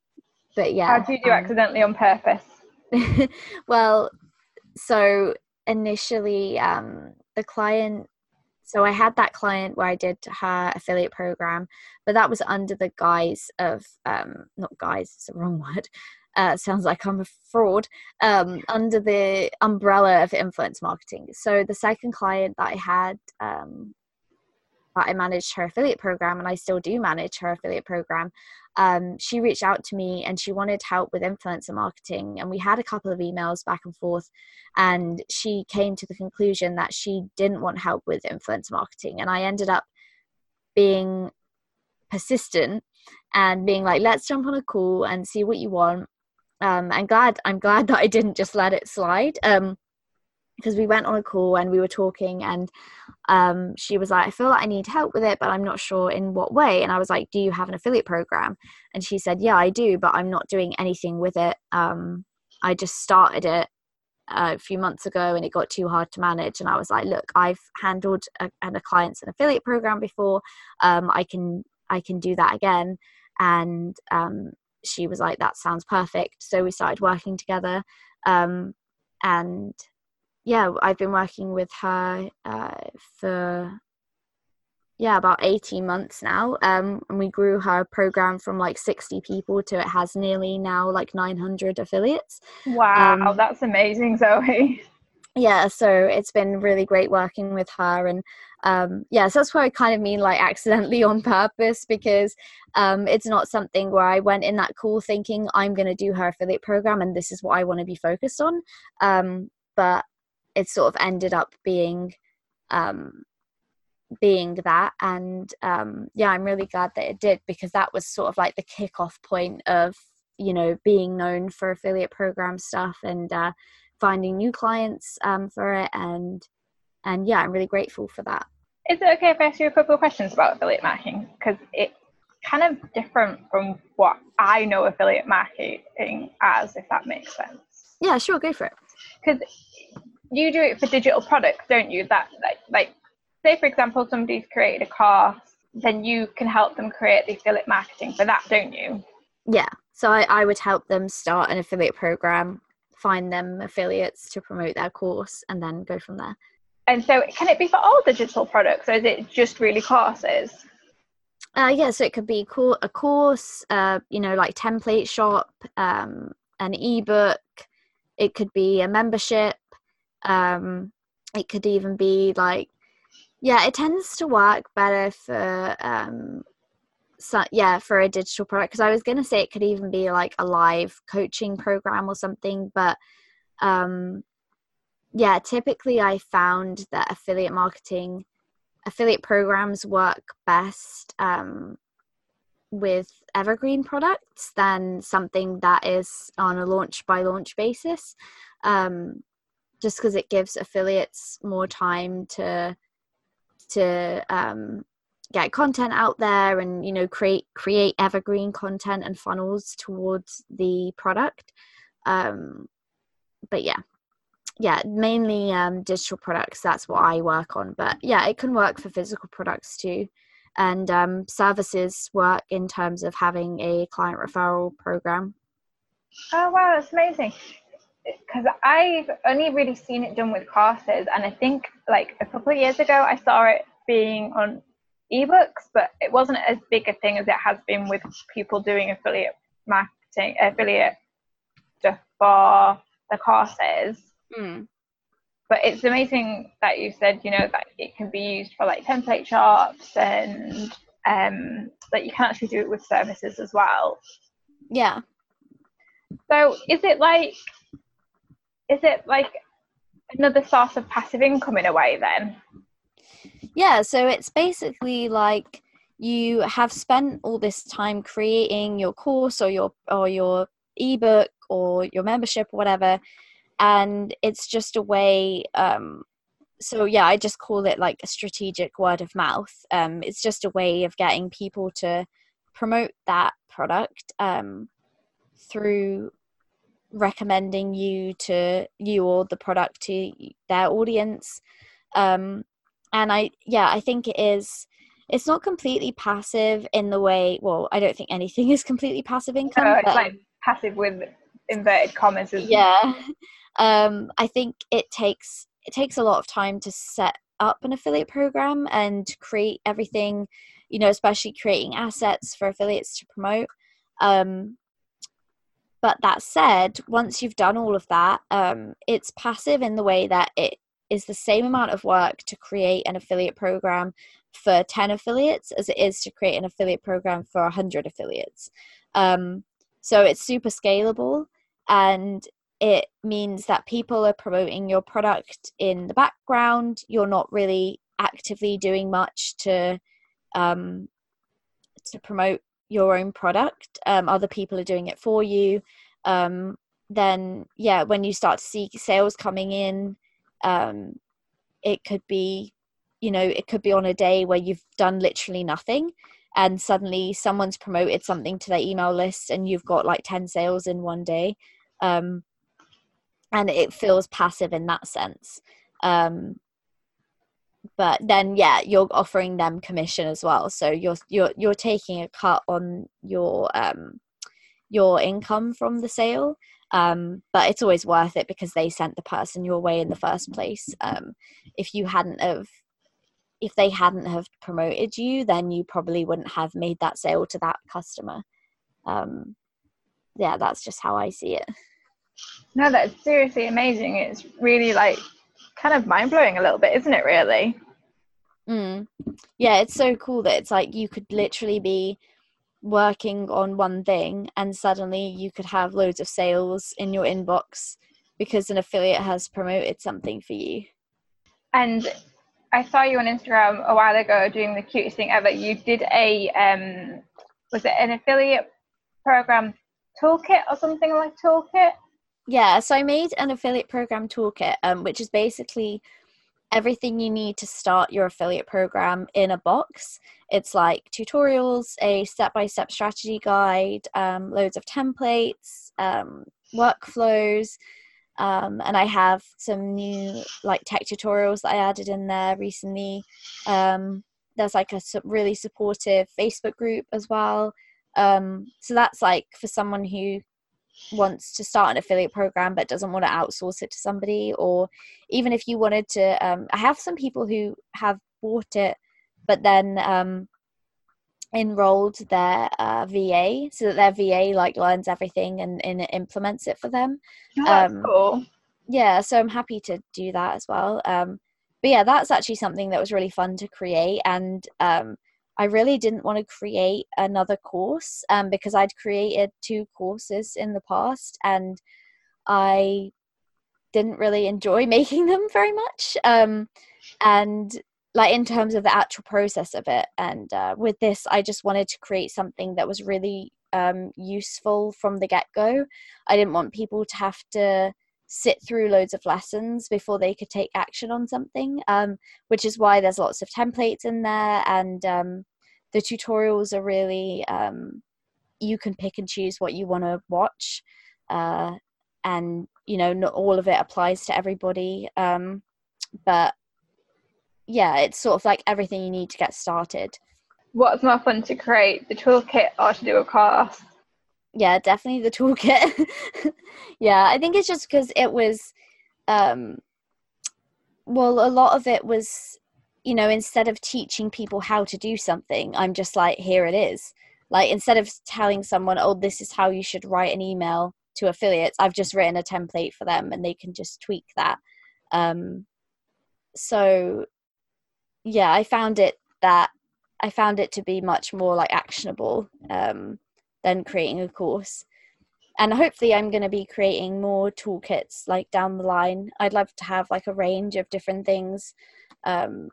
but yeah.
How do you do um, accidentally on purpose? [laughs]
well, so initially, um, the client so I had that client where I did her affiliate program, but that was under the guise of um, not guise, it's the wrong [laughs] word. Uh, sounds like I'm a fraud. Um, under the umbrella of influence marketing. So the second client that I had, um, I managed her affiliate program, and I still do manage her affiliate program. Um, she reached out to me and she wanted help with influencer marketing. And we had a couple of emails back and forth. And she came to the conclusion that she didn't want help with influencer marketing. And I ended up being persistent and being like let's jump on a call and see what you want um i'm glad i'm glad that i didn't just let it slide um because we went on a call and we were talking and um, she was like i feel like i need help with it but i'm not sure in what way. And i was like do you have an affiliate program? And she said yeah i do but i'm not doing anything with it. Um, i just started it uh, a few months ago and it got too hard to manage. And i was like look i've handled a, a client's an affiliate program before. Um, i can i can do that again. And um, she was like that sounds perfect. So we started working together um, and yeah i've been working with her uh, for yeah about 18 months now um, and we grew her program from like 60 people to it has nearly now like 900 affiliates.
Wow um, that's amazing zoe. [laughs]
Yeah so it's been really great working with her and um, yeah so that's what i kind of mean like accidentally on purpose because um, it's not something where i went in that call thinking i'm going to do her affiliate program and this is what i want to be focused on. Um, but it sort of ended up being um, being that and um, yeah i'm really glad that it did because that was sort of like the kickoff point of you know being known for affiliate program stuff and uh, finding new clients um, for it and and yeah i'm really grateful for that.
Is it okay if i ask you a couple of questions about affiliate marketing? Because it's kind of different from what i know affiliate marketing as if that makes sense.
Yeah sure go for it.
Because you do it for digital products don't you? That like like say for example somebody's created a course then you can help them create the affiliate marketing for that don't you?
Yeah so I, I would help them start an affiliate program find them affiliates to promote their course and then go from there.
And so, can it be for all digital products, or is it just really courses?
Uh, yeah, so it could be a course, uh, you know, like template shop, um, an ebook. It could be a membership. Um, it could even be like, yeah, it tends to work better for um, so yeah for a digital product because i was going to say it could even be like a live coaching program or something but um yeah typically i found that affiliate marketing affiliate programs work best um with evergreen products than something that is on a launch by launch basis um just because it gives affiliates more time to to um get content out there and you know create create evergreen content and funnels towards the product um but yeah yeah mainly um digital products that's what i work on but yeah it can work for physical products too and um services work in terms of having a client referral program
oh wow that's amazing because I've only really seen it done with courses, and I think like a couple of years ago I saw it being on ebooks, but it wasn't as big a thing as it has been with people doing affiliate marketing, affiliate stuff for the courses. Mm. But it's amazing that you said, you know, that it can be used for like template shops and um, that you can actually do it with services as well.
Yeah.
So is it like, is it like another source of passive income in a way then?
Yeah, so it's basically like you have spent all this time creating your course or your or your ebook or your membership or whatever and it's just a way um so yeah i just call it like a strategic word of mouth. Um it's just a way of getting people to promote that product um through recommending you to you or the product to their audience. Um and i yeah i think it is it's not completely passive in the way well i don't think anything is completely passive income
no, it's but, like passive with inverted commas
yeah um i think it takes it takes a lot of time to set up an affiliate program and create everything you know especially creating assets for affiliates to promote um but that said once you've done all of that um it's passive in the way that it is the same amount of work to create an affiliate program for 10 affiliates as it is to create an affiliate program for 100 affiliates. Um, so it's super scalable and it means that people are promoting your product in the background. You're not really actively doing much to um, to promote your own product. Um, other people are doing it for you. Um, then yeah when you start to see sales coming in um, it could be you know it could be on a day where you've done literally nothing and suddenly someone's promoted something to their email list and you've got like 10 sales in one day. Um, and it feels passive in that sense. Um, but then yeah you're offering them commission as well. So you're you're you're taking a cut on your um your income from the sale. Um but it's always worth it because they sent the person your way in the first place. Um if you hadn't have if they hadn't have promoted you then you probably wouldn't have made that sale to that customer. Um yeah that's just how i see it
no that's seriously amazing it's really like kind of mind blowing a little bit, isn't it? Really.
Mm. Yeah, it's so cool that it's like you could literally be working on one thing and suddenly you could have loads of sales in your inbox because an affiliate has promoted something for you.
And I saw you on Instagram a while ago doing the cutest thing ever. You did a um was it an affiliate program toolkit or something like toolkit?
Yeah, so I made an affiliate program toolkit, um, which is basically everything you need to start your affiliate program in a box. It's like tutorials, a step by step strategy guide, um, loads of templates, um, workflows. Um, and I have some new like tech tutorials that I added in there recently. Um, there's like a really supportive Facebook group as well. Um, so that's like for someone who wants to start an affiliate program but doesn't want to outsource it to somebody or even if you wanted to um, i have some people who have bought it but then um, enrolled their uh, va so that their va like learns everything and, and implements it for them.
Oh, that's um, cool.
yeah so i'm happy to do that as well. Um, but yeah that's actually something that was really fun to create and um, I really didn't want to create another course um, because I'd created two courses in the past and I didn't really enjoy [laughs] making them very much. Um, and like in terms of the actual process of it. And uh, with this, I just wanted to create something that was really um, useful from the get go. I didn't want people to have to sit through loads of lessons before they could take action on something um, which is why there's lots of templates in there. And um, the tutorials are really um, you can pick and choose what you want to watch uh, and you know not all of it applies to everybody um, but yeah it's sort of like everything you need to get started.
What's more fun to create? The toolkit or to do a course
yeah definitely the [laughs] toolkit. Yeah i think it's just because it was um well a lot of it was you know instead of teaching people how to do something i'm just like here it is. Like instead of telling someone oh this is how you should write an email to affiliates i've just written a template for them and they can just tweak that. Um so yeah i found it that i found it to be much more like actionable um than creating a course. And hopefully i'm going to be creating more toolkits like down the line. I'd love to have like a range of different things um,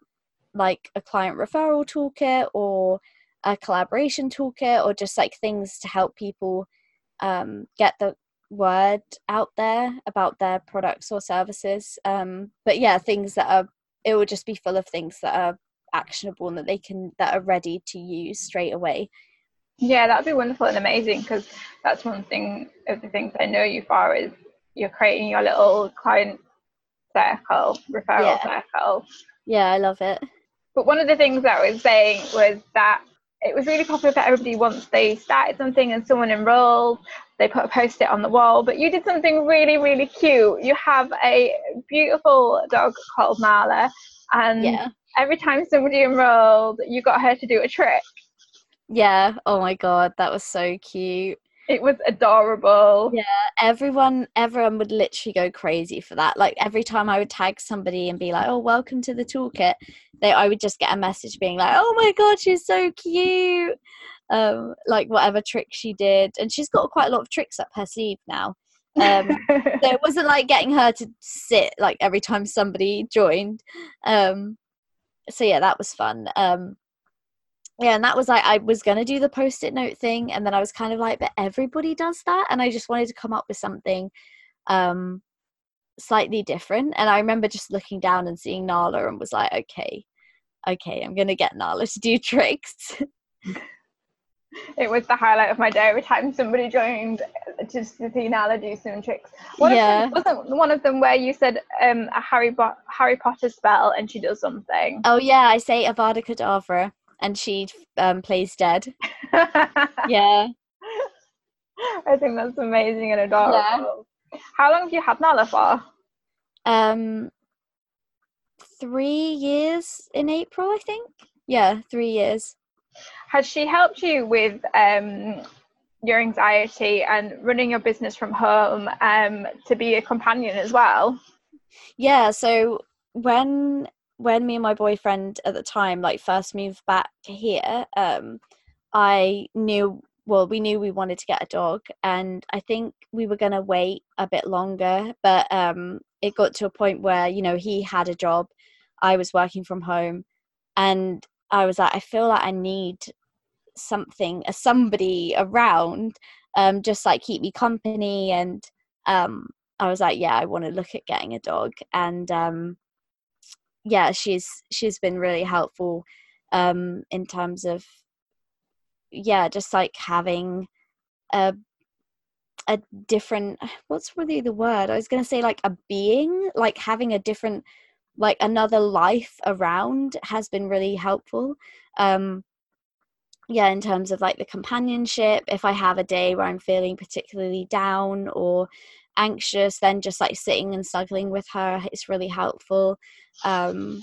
like a client referral toolkit or a collaboration toolkit or just like things to help people um, get the word out there about their products or services. Um, but yeah things that are it will just be full of things that are actionable and that they can that are ready to use straight away
yeah, that'd be wonderful and amazing because that's one thing of the things I know you for is you're creating your little client circle, referral yeah. circle.
Yeah, I love it.
But one of the things that I was saying was that it was really popular for everybody once they started something and someone enrolled, they put a post it on the wall. But you did something really, really cute. You have a beautiful dog called Nala, and yeah. every time somebody enrolled, you got her to do a trick.
Yeah. Oh my god, that was so cute.
It was adorable.
Yeah, everyone everyone would literally go crazy for that. Like every time I would tag somebody and be like, "Oh, welcome to the toolkit," they I would just get a message being like, "Oh my god, she's so cute." Um, like whatever trick she did, and she's got quite a lot of tricks up her sleeve now. Um, so it wasn't like getting her to sit like every time somebody joined. Um, so yeah, that was fun. Um, yeah and that was like i was going to do the post-it note thing and then i was kind of like but everybody does that and i just wanted to come up with something um slightly different and i remember just looking down and seeing nala and was like okay okay i'm going to get nala to do [laughs] tricks
it was the highlight of my day every time somebody joined just to see Nala do some tricks. One yeah. Them, wasn't one of them where you said um, a Harry, Bo- Harry Potter spell and she does something?
Oh yeah, I say Avada Kedavra and she um, plays dead. [laughs] yeah.
I think that's amazing and adorable. Yeah. How long have you had Nala for?
Um, three years in April, I think. Yeah, three years.
Has she helped you with um, your anxiety and running your business from home um, to be a companion as well?
Yeah. So when when me and my boyfriend at the time like first moved back here, um, I knew well we knew we wanted to get a dog and i think we were going to wait a bit longer but um, it got to a point where you know he had a job i was working from home and i was like i feel like i need something a somebody around um, just like keep me company and um, i was like yeah i want to look at getting a dog and um, yeah she's she's been really helpful um in terms of yeah just like having a a different what's really the word? I was to say like a being like having a different like another life around has been really helpful. Um yeah in terms of like the companionship if i have a day where i'm feeling particularly down or anxious then just like sitting and snuggling with her it's really helpful. Um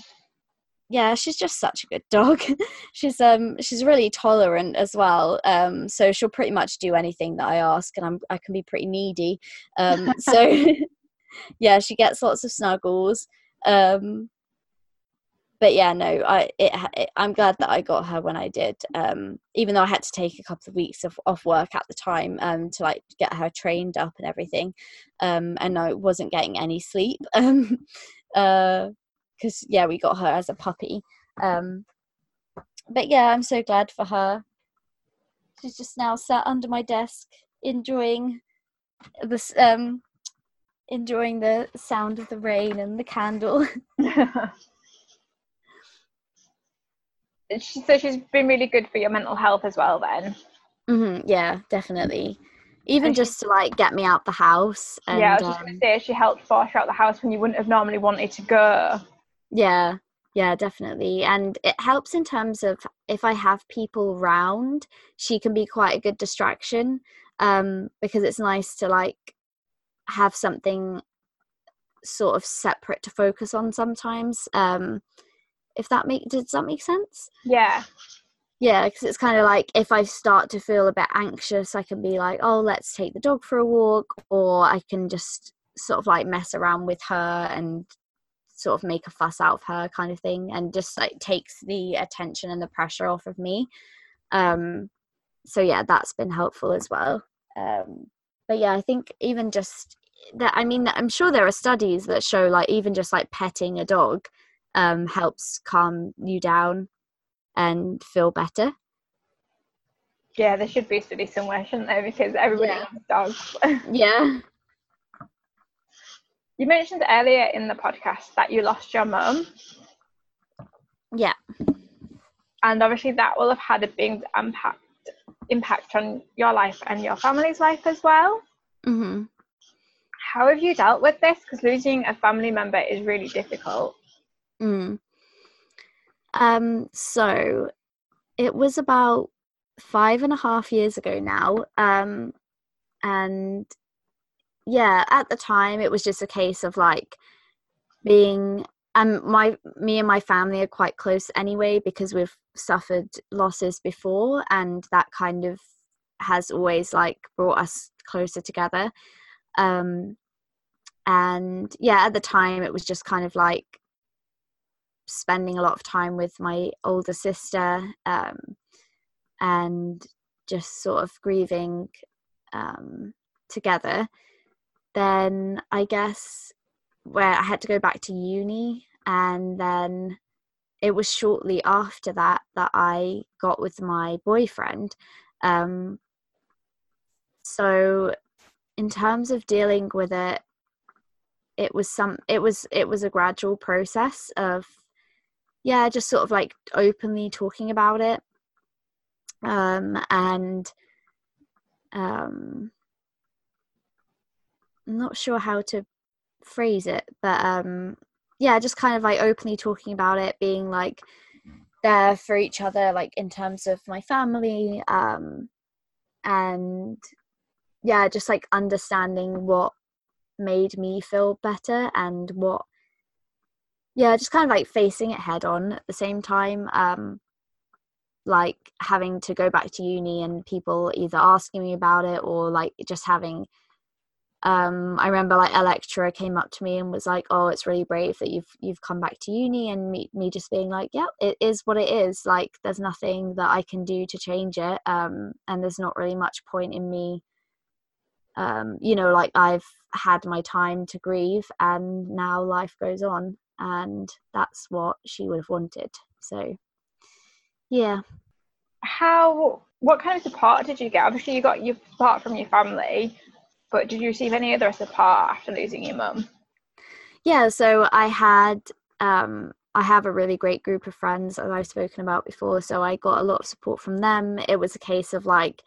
yeah she's just such a good dog. [laughs] She's um she's really tolerant as well. Um so she'll pretty much do anything that i ask and i'm i can be pretty needy. Um [laughs] so [laughs] yeah she gets lots of snuggles. Um but yeah, no, I it, it, I'm glad that I got her when I did. Um, even though I had to take a couple of weeks of off work at the time um, to like get her trained up and everything, um, and I wasn't getting any sleep. [laughs] Um, because uh, yeah, we got her as a puppy. Um, but yeah, I'm so glad for her. She's just now sat under my desk enjoying this um enjoying the sound of the rain and the candle. [laughs] [laughs]
so she's been really good for your mental health as well then.
Mm-hmm, yeah definitely. Even and just she, to like get me out the house and,
yeah i was just um, gonna say she helped force you out the house when you wouldn't have normally wanted to go.
Yeah yeah definitely. And it helps in terms of if i have people round she can be quite a good distraction um because it's nice to like have something sort of separate to focus on sometimes. Um if that make does that make sense?
Yeah.
Yeah because it's kind of like if i start to feel a bit anxious i can be like oh let's take the dog for a walk or i can just sort of like mess around with her and sort of make a fuss out of her kind of thing and just like takes the attention and the pressure off of me. Um so yeah that's been helpful as well. Um but yeah i think even just that i mean i'm sure there are studies that show like even just like petting a dog um, helps calm you down and feel better.
Yeah, there should be a study somewhere, shouldn't there? Because everybody yeah. loves
dogs. [laughs] yeah.
You mentioned earlier in the podcast that you lost your mum.
Yeah.
And obviously that will have had a big impact impact on your life and your family's life as well.
Mm-hmm.
How have you dealt with this? Because losing a family member is really difficult.
Mm. Um, so it was about five and a half years ago now. Um, and yeah, at the time it was just a case of like being um my me and my family are quite close anyway because we've suffered losses before and that kind of has always like brought us closer together um and yeah at the time it was just kind of like spending a lot of time with my older sister um, and just sort of grieving um, together, then I guess where I had to go back to uni and then it was shortly after that that I got with my boyfriend. Um, so, in terms of dealing with it, it was some it was it was a gradual process of yeah just sort of like openly talking about it. Um and um I'm not sure how to phrase it but um yeah just kind of like openly talking about it being like there for each other like in terms of my family um and yeah just like understanding what made me feel better and what yeah just kind of like facing it head on at the same time um like having to go back to uni and people either asking me about it or like just having um i remember like a lecturer came up to me and was like oh it's really brave that you've you've come back to uni and me, me just being like yeah it is what it is. Like there's nothing that i can do to change it um and there's not really much point in me um you know like i've had my time to grieve and now life goes on and that's what she would have wanted. So yeah.
How what kind of support did you get? Obviously you got your support from your family but did you receive any other support after losing your mum?
Yeah so i had um I have a really great group of friends as I've spoken about before, so I got a lot of support from them. It was a case of like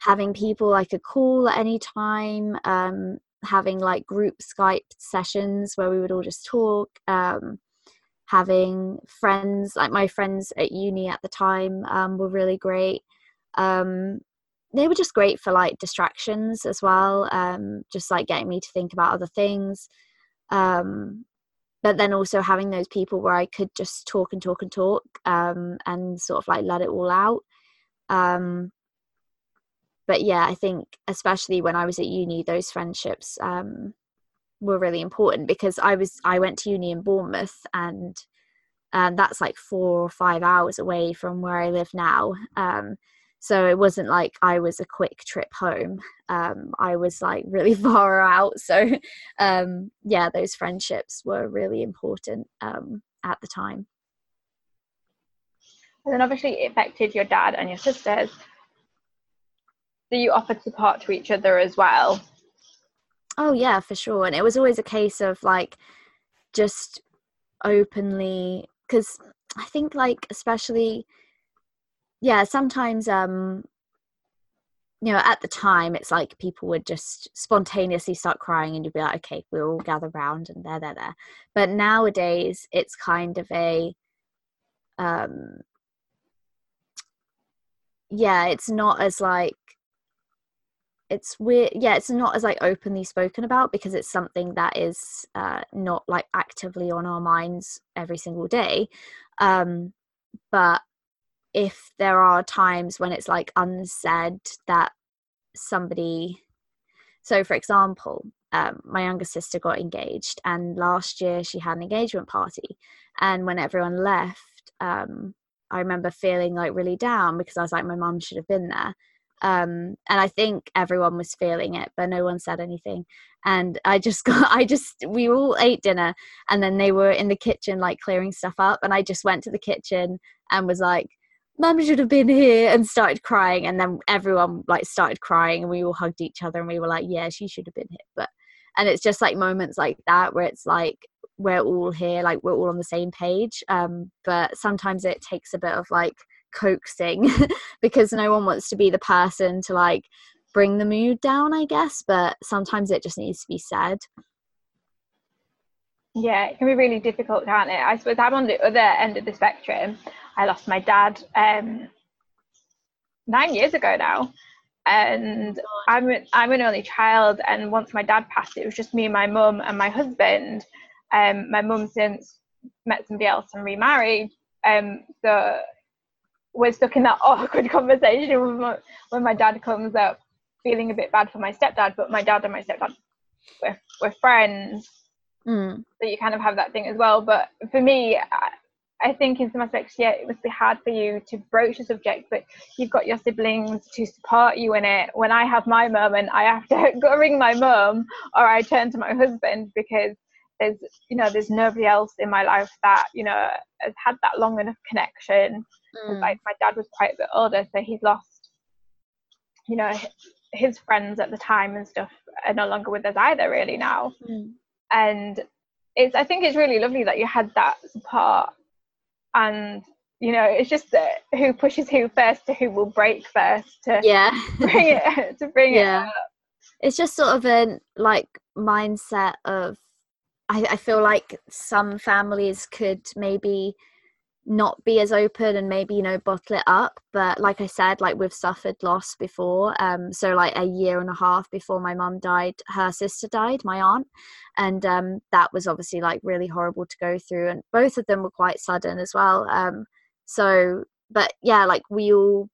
having people I could call at any time, um, having like group Skype sessions where we would all just talk, um, having friends, like my friends at uni at the time um, were really great. Um, they were just great for like distractions as well, um, just like getting me to think about other things. Um, but then also having those people where I could just talk and talk and talk um, and sort of like let it all out. But yeah, I think especially when I was at uni, those friendships um, were really important because I was I went to uni in Bournemouth and and that's like four or five hours away from where I live now. Um, so it wasn't like I was a quick trip home. Um, I was like really [laughs] far out. So um, yeah, those friendships were really important um, at the time.
And then obviously it affected your dad and your sisters that you offered support to each other as well.
Oh yeah, for sure. And it was always a case of like just openly because I think like especially yeah, sometimes um you know, at the time it's like people would just spontaneously start crying and you'd be like, okay, we'll all gather round and there, there, there. But nowadays it's kind of a um yeah, it's not as like it's weird yeah it's not as like openly spoken about because it's something that is uh, not like actively on our minds every single day um, but if there are times when it's like unsaid that somebody so for example um, my younger sister got engaged and last year she had an engagement party and when everyone left um, i remember feeling like really down because i was like my mum should have been there um, and I think everyone was feeling it, but no one said anything. And I just [laughs] got, I just, we all ate dinner, and then they were in the kitchen like clearing stuff up, and I just went to the kitchen and was like, "Mum should have been here," and started crying, and then everyone like started crying, and we all hugged each other, and we were like, "Yeah, she should have been here," but. And it's just like moments like that where it's like we're all here, like we're all on the same page. Um, but sometimes it takes a bit of like coaxing [laughs] because no one wants to be the person to like bring the mood down i guess but sometimes it just needs to be said
yeah it can be really difficult can't it i suppose i'm on the other end of the spectrum i lost my dad um nine years ago now and I'm I'm an only child, and once my dad passed, it was just me and my mum and my husband. Um, my mum since met somebody else and remarried. Um, so we're stuck in that [laughs] awkward conversation when my, when my dad comes up feeling a bit bad for my stepdad, but my dad and my stepdad we're, we're friends. Mm. So you kind of have that thing as well. But for me, I, I think in some aspects, yeah, it must be hard for you to broach the subject, but you've got your siblings to support you in it. When I have my moment, I have to [laughs] go ring my mum or I turn to my husband because there's you know there's nobody else in my life that you know has had that long enough connection. Mm. Like my dad was quite a bit older, so he's lost you know his friends at the time and stuff are no longer with us either really now. Mm. And it's I think it's really lovely that you had that support and you know it's just uh, who pushes who first to who will break first to
yeah [laughs]
bring it to bring yeah. it up.
it's just sort of a like mindset of I, I feel like some families could maybe not be as open and maybe you know bottle it up but like i said like we've suffered loss before um so like a year and a half before my mum died her sister died my aunt and um that was obviously like really horrible to go through and both of them were quite sudden as well um so but yeah like we all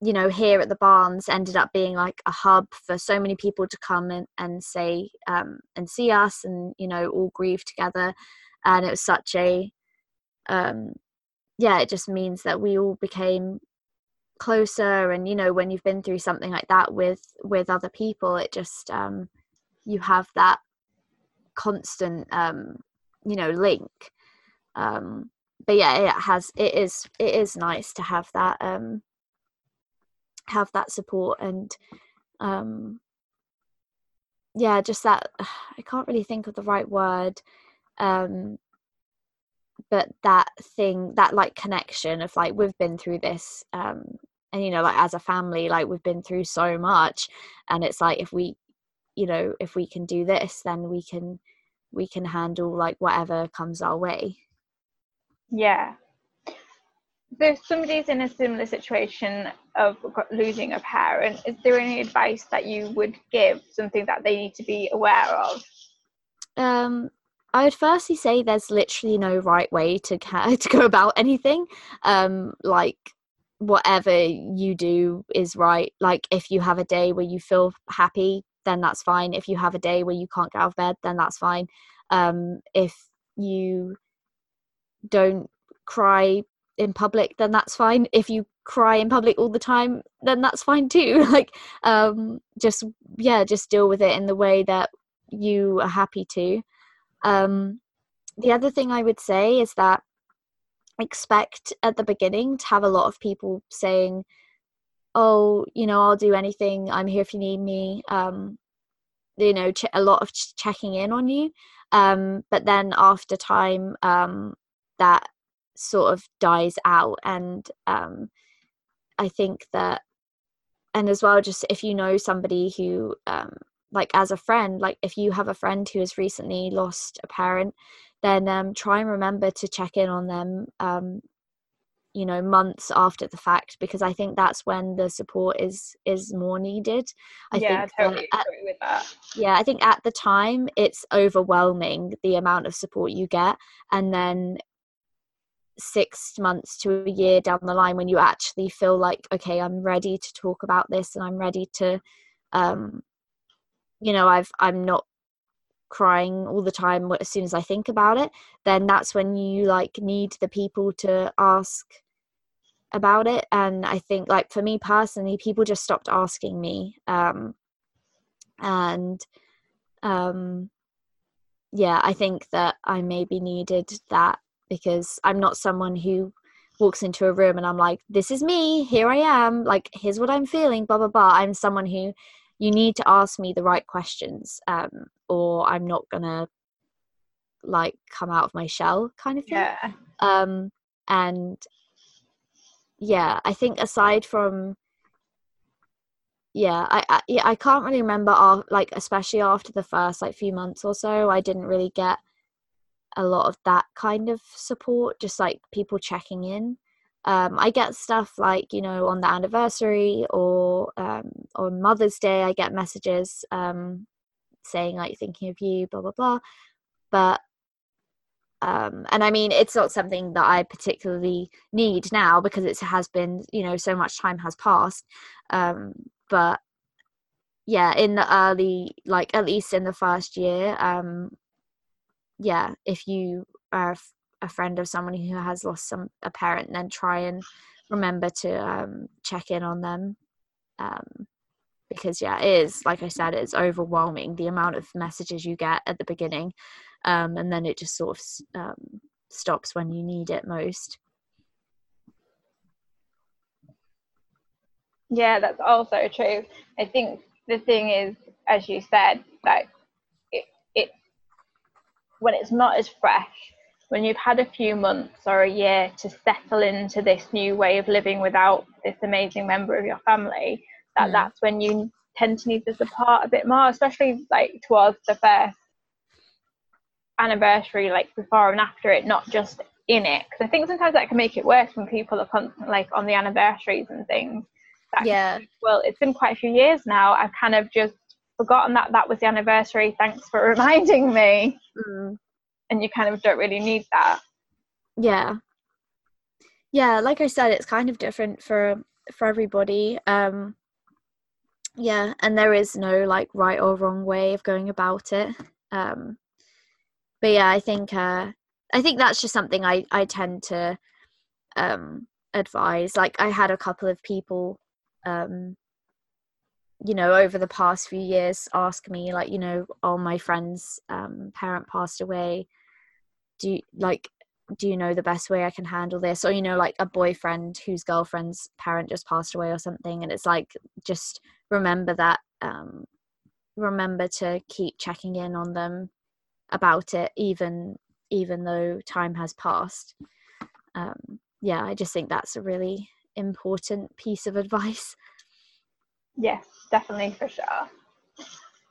you know here at the barns ended up being like a hub for so many people to come in and say um and see us and you know all grieve together and it was such a um yeah, it just means that we all became closer and you know when you've been through something like that with with other people it just um you have that constant um you know link. Um but yeah it has it is it is nice to have that um have that support and um yeah just that [sighs] i can't really think of the right word um but that thing that like connection of like we've been through this um and you know like as a family like we've been through so much and it's like if we you know if we can do this then we can we can handle like whatever comes our way.
Yeah. So if somebody's in a similar situation of losing a parent is there any advice that you would give something that they need to be aware of?
Um I would firstly say there's literally no right way to [laughs] to go about anything. Um, like whatever you do is right. Like if you have a day where you feel happy, then that's fine. If you have a day where you can't get out of bed, then that's fine. Um, if you don't cry in public, then that's fine. If you cry in public all the time, then that's fine too. [laughs] like um, just yeah, just deal with it in the way that you are happy to. Um, the other thing I would say is that expect at the beginning to have a lot of people saying, "Oh, you know, I'll do anything. I'm here if you need me." Um, you know, ch- a lot of ch- checking in on you. Um, but then after time, um, that sort of dies out, and um, I think that, and as well, just if you know somebody who um, like as a friend like if you have a friend who has recently lost a parent then um, try and remember to check in on them um, you know months after the fact because i think that's when the support is is more needed. I
yeah,
think
totally at, agree with that.
Yeah i think at the time it's overwhelming the amount of support you get and then six months to a year down the line when you actually feel like okay i'm ready to talk about this and i'm ready to um, you know i've i'm not crying all the time as soon as i think about it then that's when you like need the people to ask about it. And i think like for me personally people just stopped asking me um and um yeah i think that i maybe needed that because i'm not someone who walks into a room and i'm like this is me here i am like here's what i'm feeling blah blah blah. I'm someone who you need to ask me the right questions um, or i'm not gonna like come out of my shell kind of thing.
Yeah.
Um and yeah i think aside from yeah i I, yeah, I can't really remember our, like especially after the first like few months or so i didn't really get a lot of that kind of support just like people checking in um, I get stuff like you know on the anniversary or um, on Mother's Day. I get messages um, saying like thinking of you, blah blah blah. But um, and I mean it's not something that I particularly need now because it has been you know so much time has passed. Um, but yeah, in the early like at least in the first year, um, yeah, if you are a friend of someone who has lost some a parent and then try and remember to um, check in on them um, because yeah it is like i said it's overwhelming the amount of messages you get at the beginning um, and then it just sort of um, stops when you need it most.
Yeah, that's also true. I think the thing is, as you said, that it, it when it's not as fresh, when you've had a few months or a year to settle into this new way of living without this amazing member of your family, that mm. that's when you tend to need the support a bit more, especially like towards the first anniversary, like before and after it, not just in it. Because I think sometimes that can make it worse when people are constantly like on the anniversaries and things.
That yeah.
Can, well, it's been quite a few years now. I've kind of just forgotten that that was the anniversary. Thanks for [laughs] reminding me. Mm. And you kind of don't really need that.
Yeah. Yeah, like I said, it's kind of different for for everybody. Um yeah, and there is no like right or wrong way of going about it. Um but yeah, I think uh I think that's just something I I tend to um advise. Like I had a couple of people um you know over the past few years ask me like you know all my friend's um parent passed away? Do you like do you know the best way I can handle this? Or you know like a boyfriend whose girlfriend's parent just passed away or something and it's like just remember that um remember to keep checking in on them about it even even though time has passed. Um yeah I just think that's a really important piece of advice.
Yes, definitely for sure.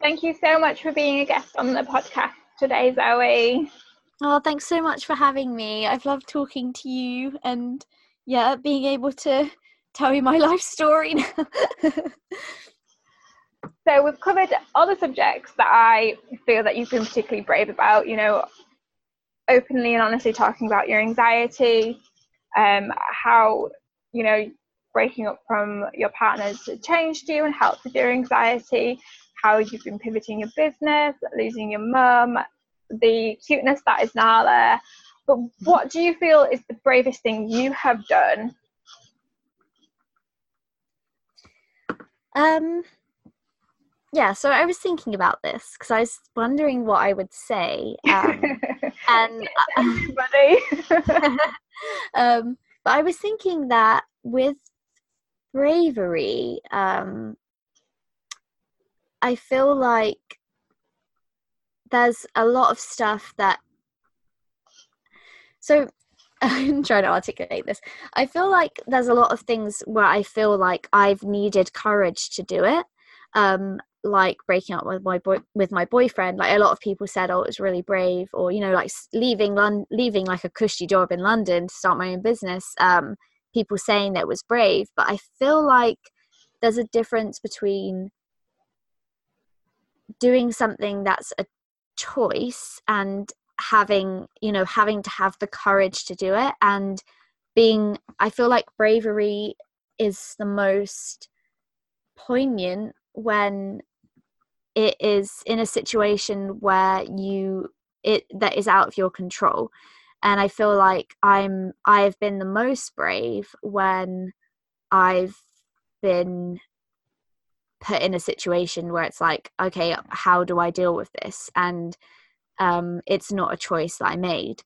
Thank you so much for being a guest on the podcast today, Zoe.
Oh, thanks so much for having me. I've loved talking to you and yeah, being able to tell you my [laughs] life story
so we've covered all the subjects that I feel that you've been particularly brave about, you know, openly and honestly talking about your anxiety, um, how you know, breaking up from your partners changed you and helped with your anxiety, how you've been pivoting your business, losing your mum, the cuteness that is Nala. But what do you feel is the bravest thing you have done?
Um, yeah, so I was thinking about this because I was wondering what I would say. Um, [laughs] and [laughs] um, but I was thinking that with bravery, um, I feel like there's a lot of stuff that. So [laughs] I'm trying to articulate this. I feel like there's a lot of things where I feel like I've needed courage to do it. Um, like breaking up with my boy with my boyfriend like a lot of people said oh it was really brave or you know like leaving Lon- leaving like a cushy job in london to start my own business um people saying that was brave but i feel like there's a difference between doing something that's a choice and having you know having to have the courage to do it and being i feel like bravery is the most poignant when it is in a situation where you it that is out of your control and i feel like i'm i've been the most brave when i've been put in a situation where it's like okay how do i deal with this? And um it's not a choice that i made.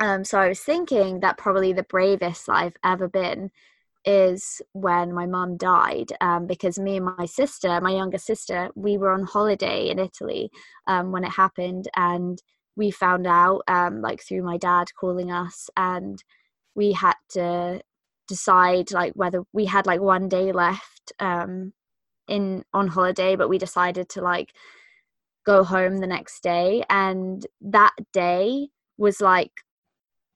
Um so i was thinking that probably the bravest i've ever been is when my mum died um, because me and my sister, my younger sister, we were on holiday in Italy um, when it happened, and we found out um, like through my dad calling us, and we had to decide like whether we had like one day left um, in on holiday, but we decided to like go home the next day, and that day was like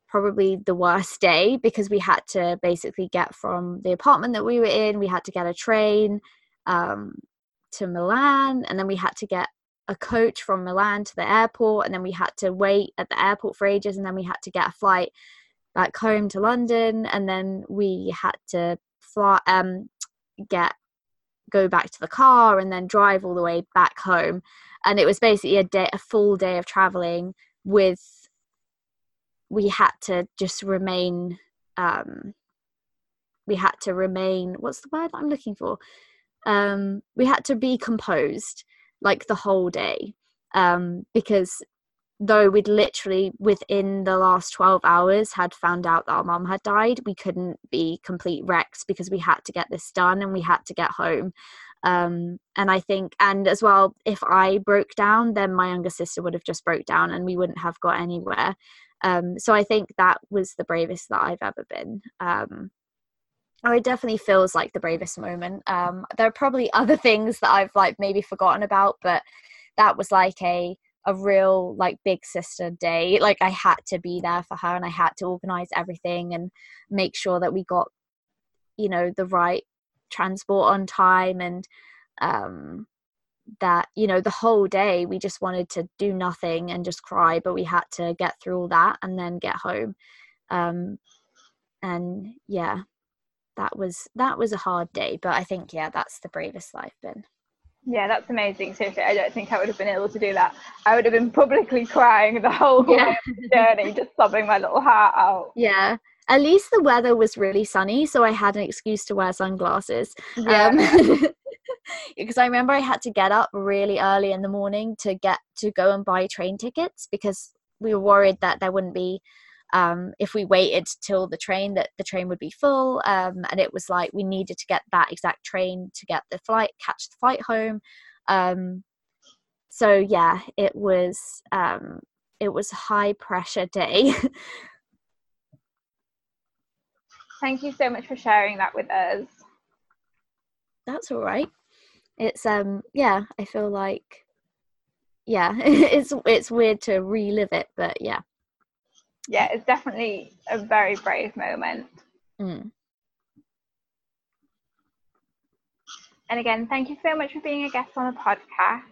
probably the worst day because we had to basically get from the apartment that we were in, we had to get a train um, to Milan, and then we had to get a coach from Milan to the airport, and then we had to wait at the airport for ages, and then we had to get a flight back home to London, and then we had to fly, um, get go back to the car, and then drive all the way back home. And it was basically a day, a full day of traveling with we had to just remain um, we had to remain what's the word i'm looking for um, we had to be composed like the whole day. Um, because though we'd literally within the last 12 hours had found out that our mum had died we couldn't be complete wrecks because we had to get this done and we had to get home. Um, and i think and as well if i broke down then my younger sister would have just broke down and we wouldn't have got anywhere. Um, so i think that was the bravest that i've ever been. Um, oh, it definitely feels like the bravest moment. Um, there are probably [laughs] other things that i've like maybe forgotten about but that was like a a real like big sister day. Like i had to be there for her and i had to organize everything and make sure that we got you know the right transport on time and um that you know the whole day we just wanted to do nothing and just cry but we had to get through all that and then get home. Um and yeah that was that was a hard day but i think yeah that's the bravest i've been
yeah, that's amazing. Seriously, I don't think I would have been able to do that. I would have been publicly crying the whole [laughs] yeah. the [laughs] journey, just sobbing my little heart out.
Yeah. At least the weather was really sunny, so I had an excuse to wear sunglasses. Yeah. Um, [laughs] because I remember I had to get up really early in the morning to get to go and buy train tickets because we were worried that there wouldn't be um, if we waited till the train that the train would be full um, and it was like we needed to get that exact train to get the flight catch the flight home. Um, so yeah it was um, it was a high pressure day. [laughs]
Thank you so much for sharing that with us.
That's all right. It's um yeah i feel like yeah [laughs] it's it's weird to relive it but yeah
yeah, it's definitely a very brave moment.
Mm.
And again, thank you so much for being a guest on the podcast.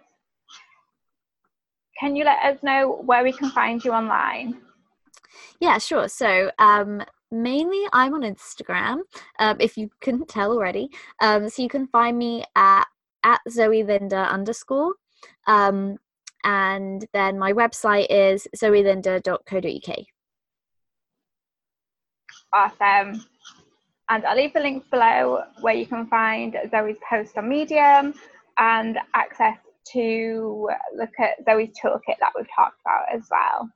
Can you let us know where we can find you online?
Yeah, sure. So, um, mainly I'm on Instagram, um, if you couldn't tell already. Um, so you can find me at at Zoe Linda underscore. Um, and then my website is zoelinda.co.uk.
Awesome. And I'll leave the links below where you can find Zoe's post on Medium and access to look at Zoe's toolkit that we've talked about as well.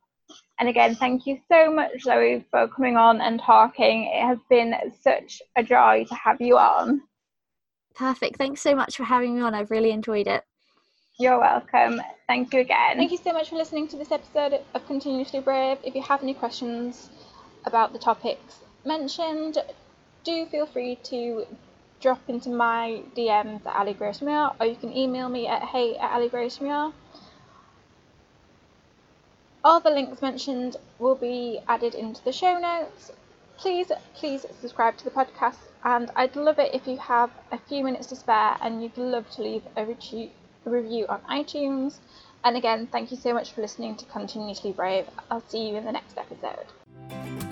And again, thank you so much, Zoe, for coming on and talking. It has been such a joy to have you on.
Perfect. Thanks so much for having me on. I've really enjoyed it.
You're welcome. Thank you again. Thank you so much for listening to this episode of Continuously Brave. If you have any questions about the topics mentioned, do feel free to drop into my DMs at Ali Grace Muir, or you can email me at hey at Ali Grace Muir. All the links mentioned will be added into the show notes. Please, please subscribe to the podcast, and I'd love it if you have a few minutes to spare and you'd love to leave a, a review on iTunes. And again, thank you so much for listening to Continuously Brave. I'll see you in the next episode.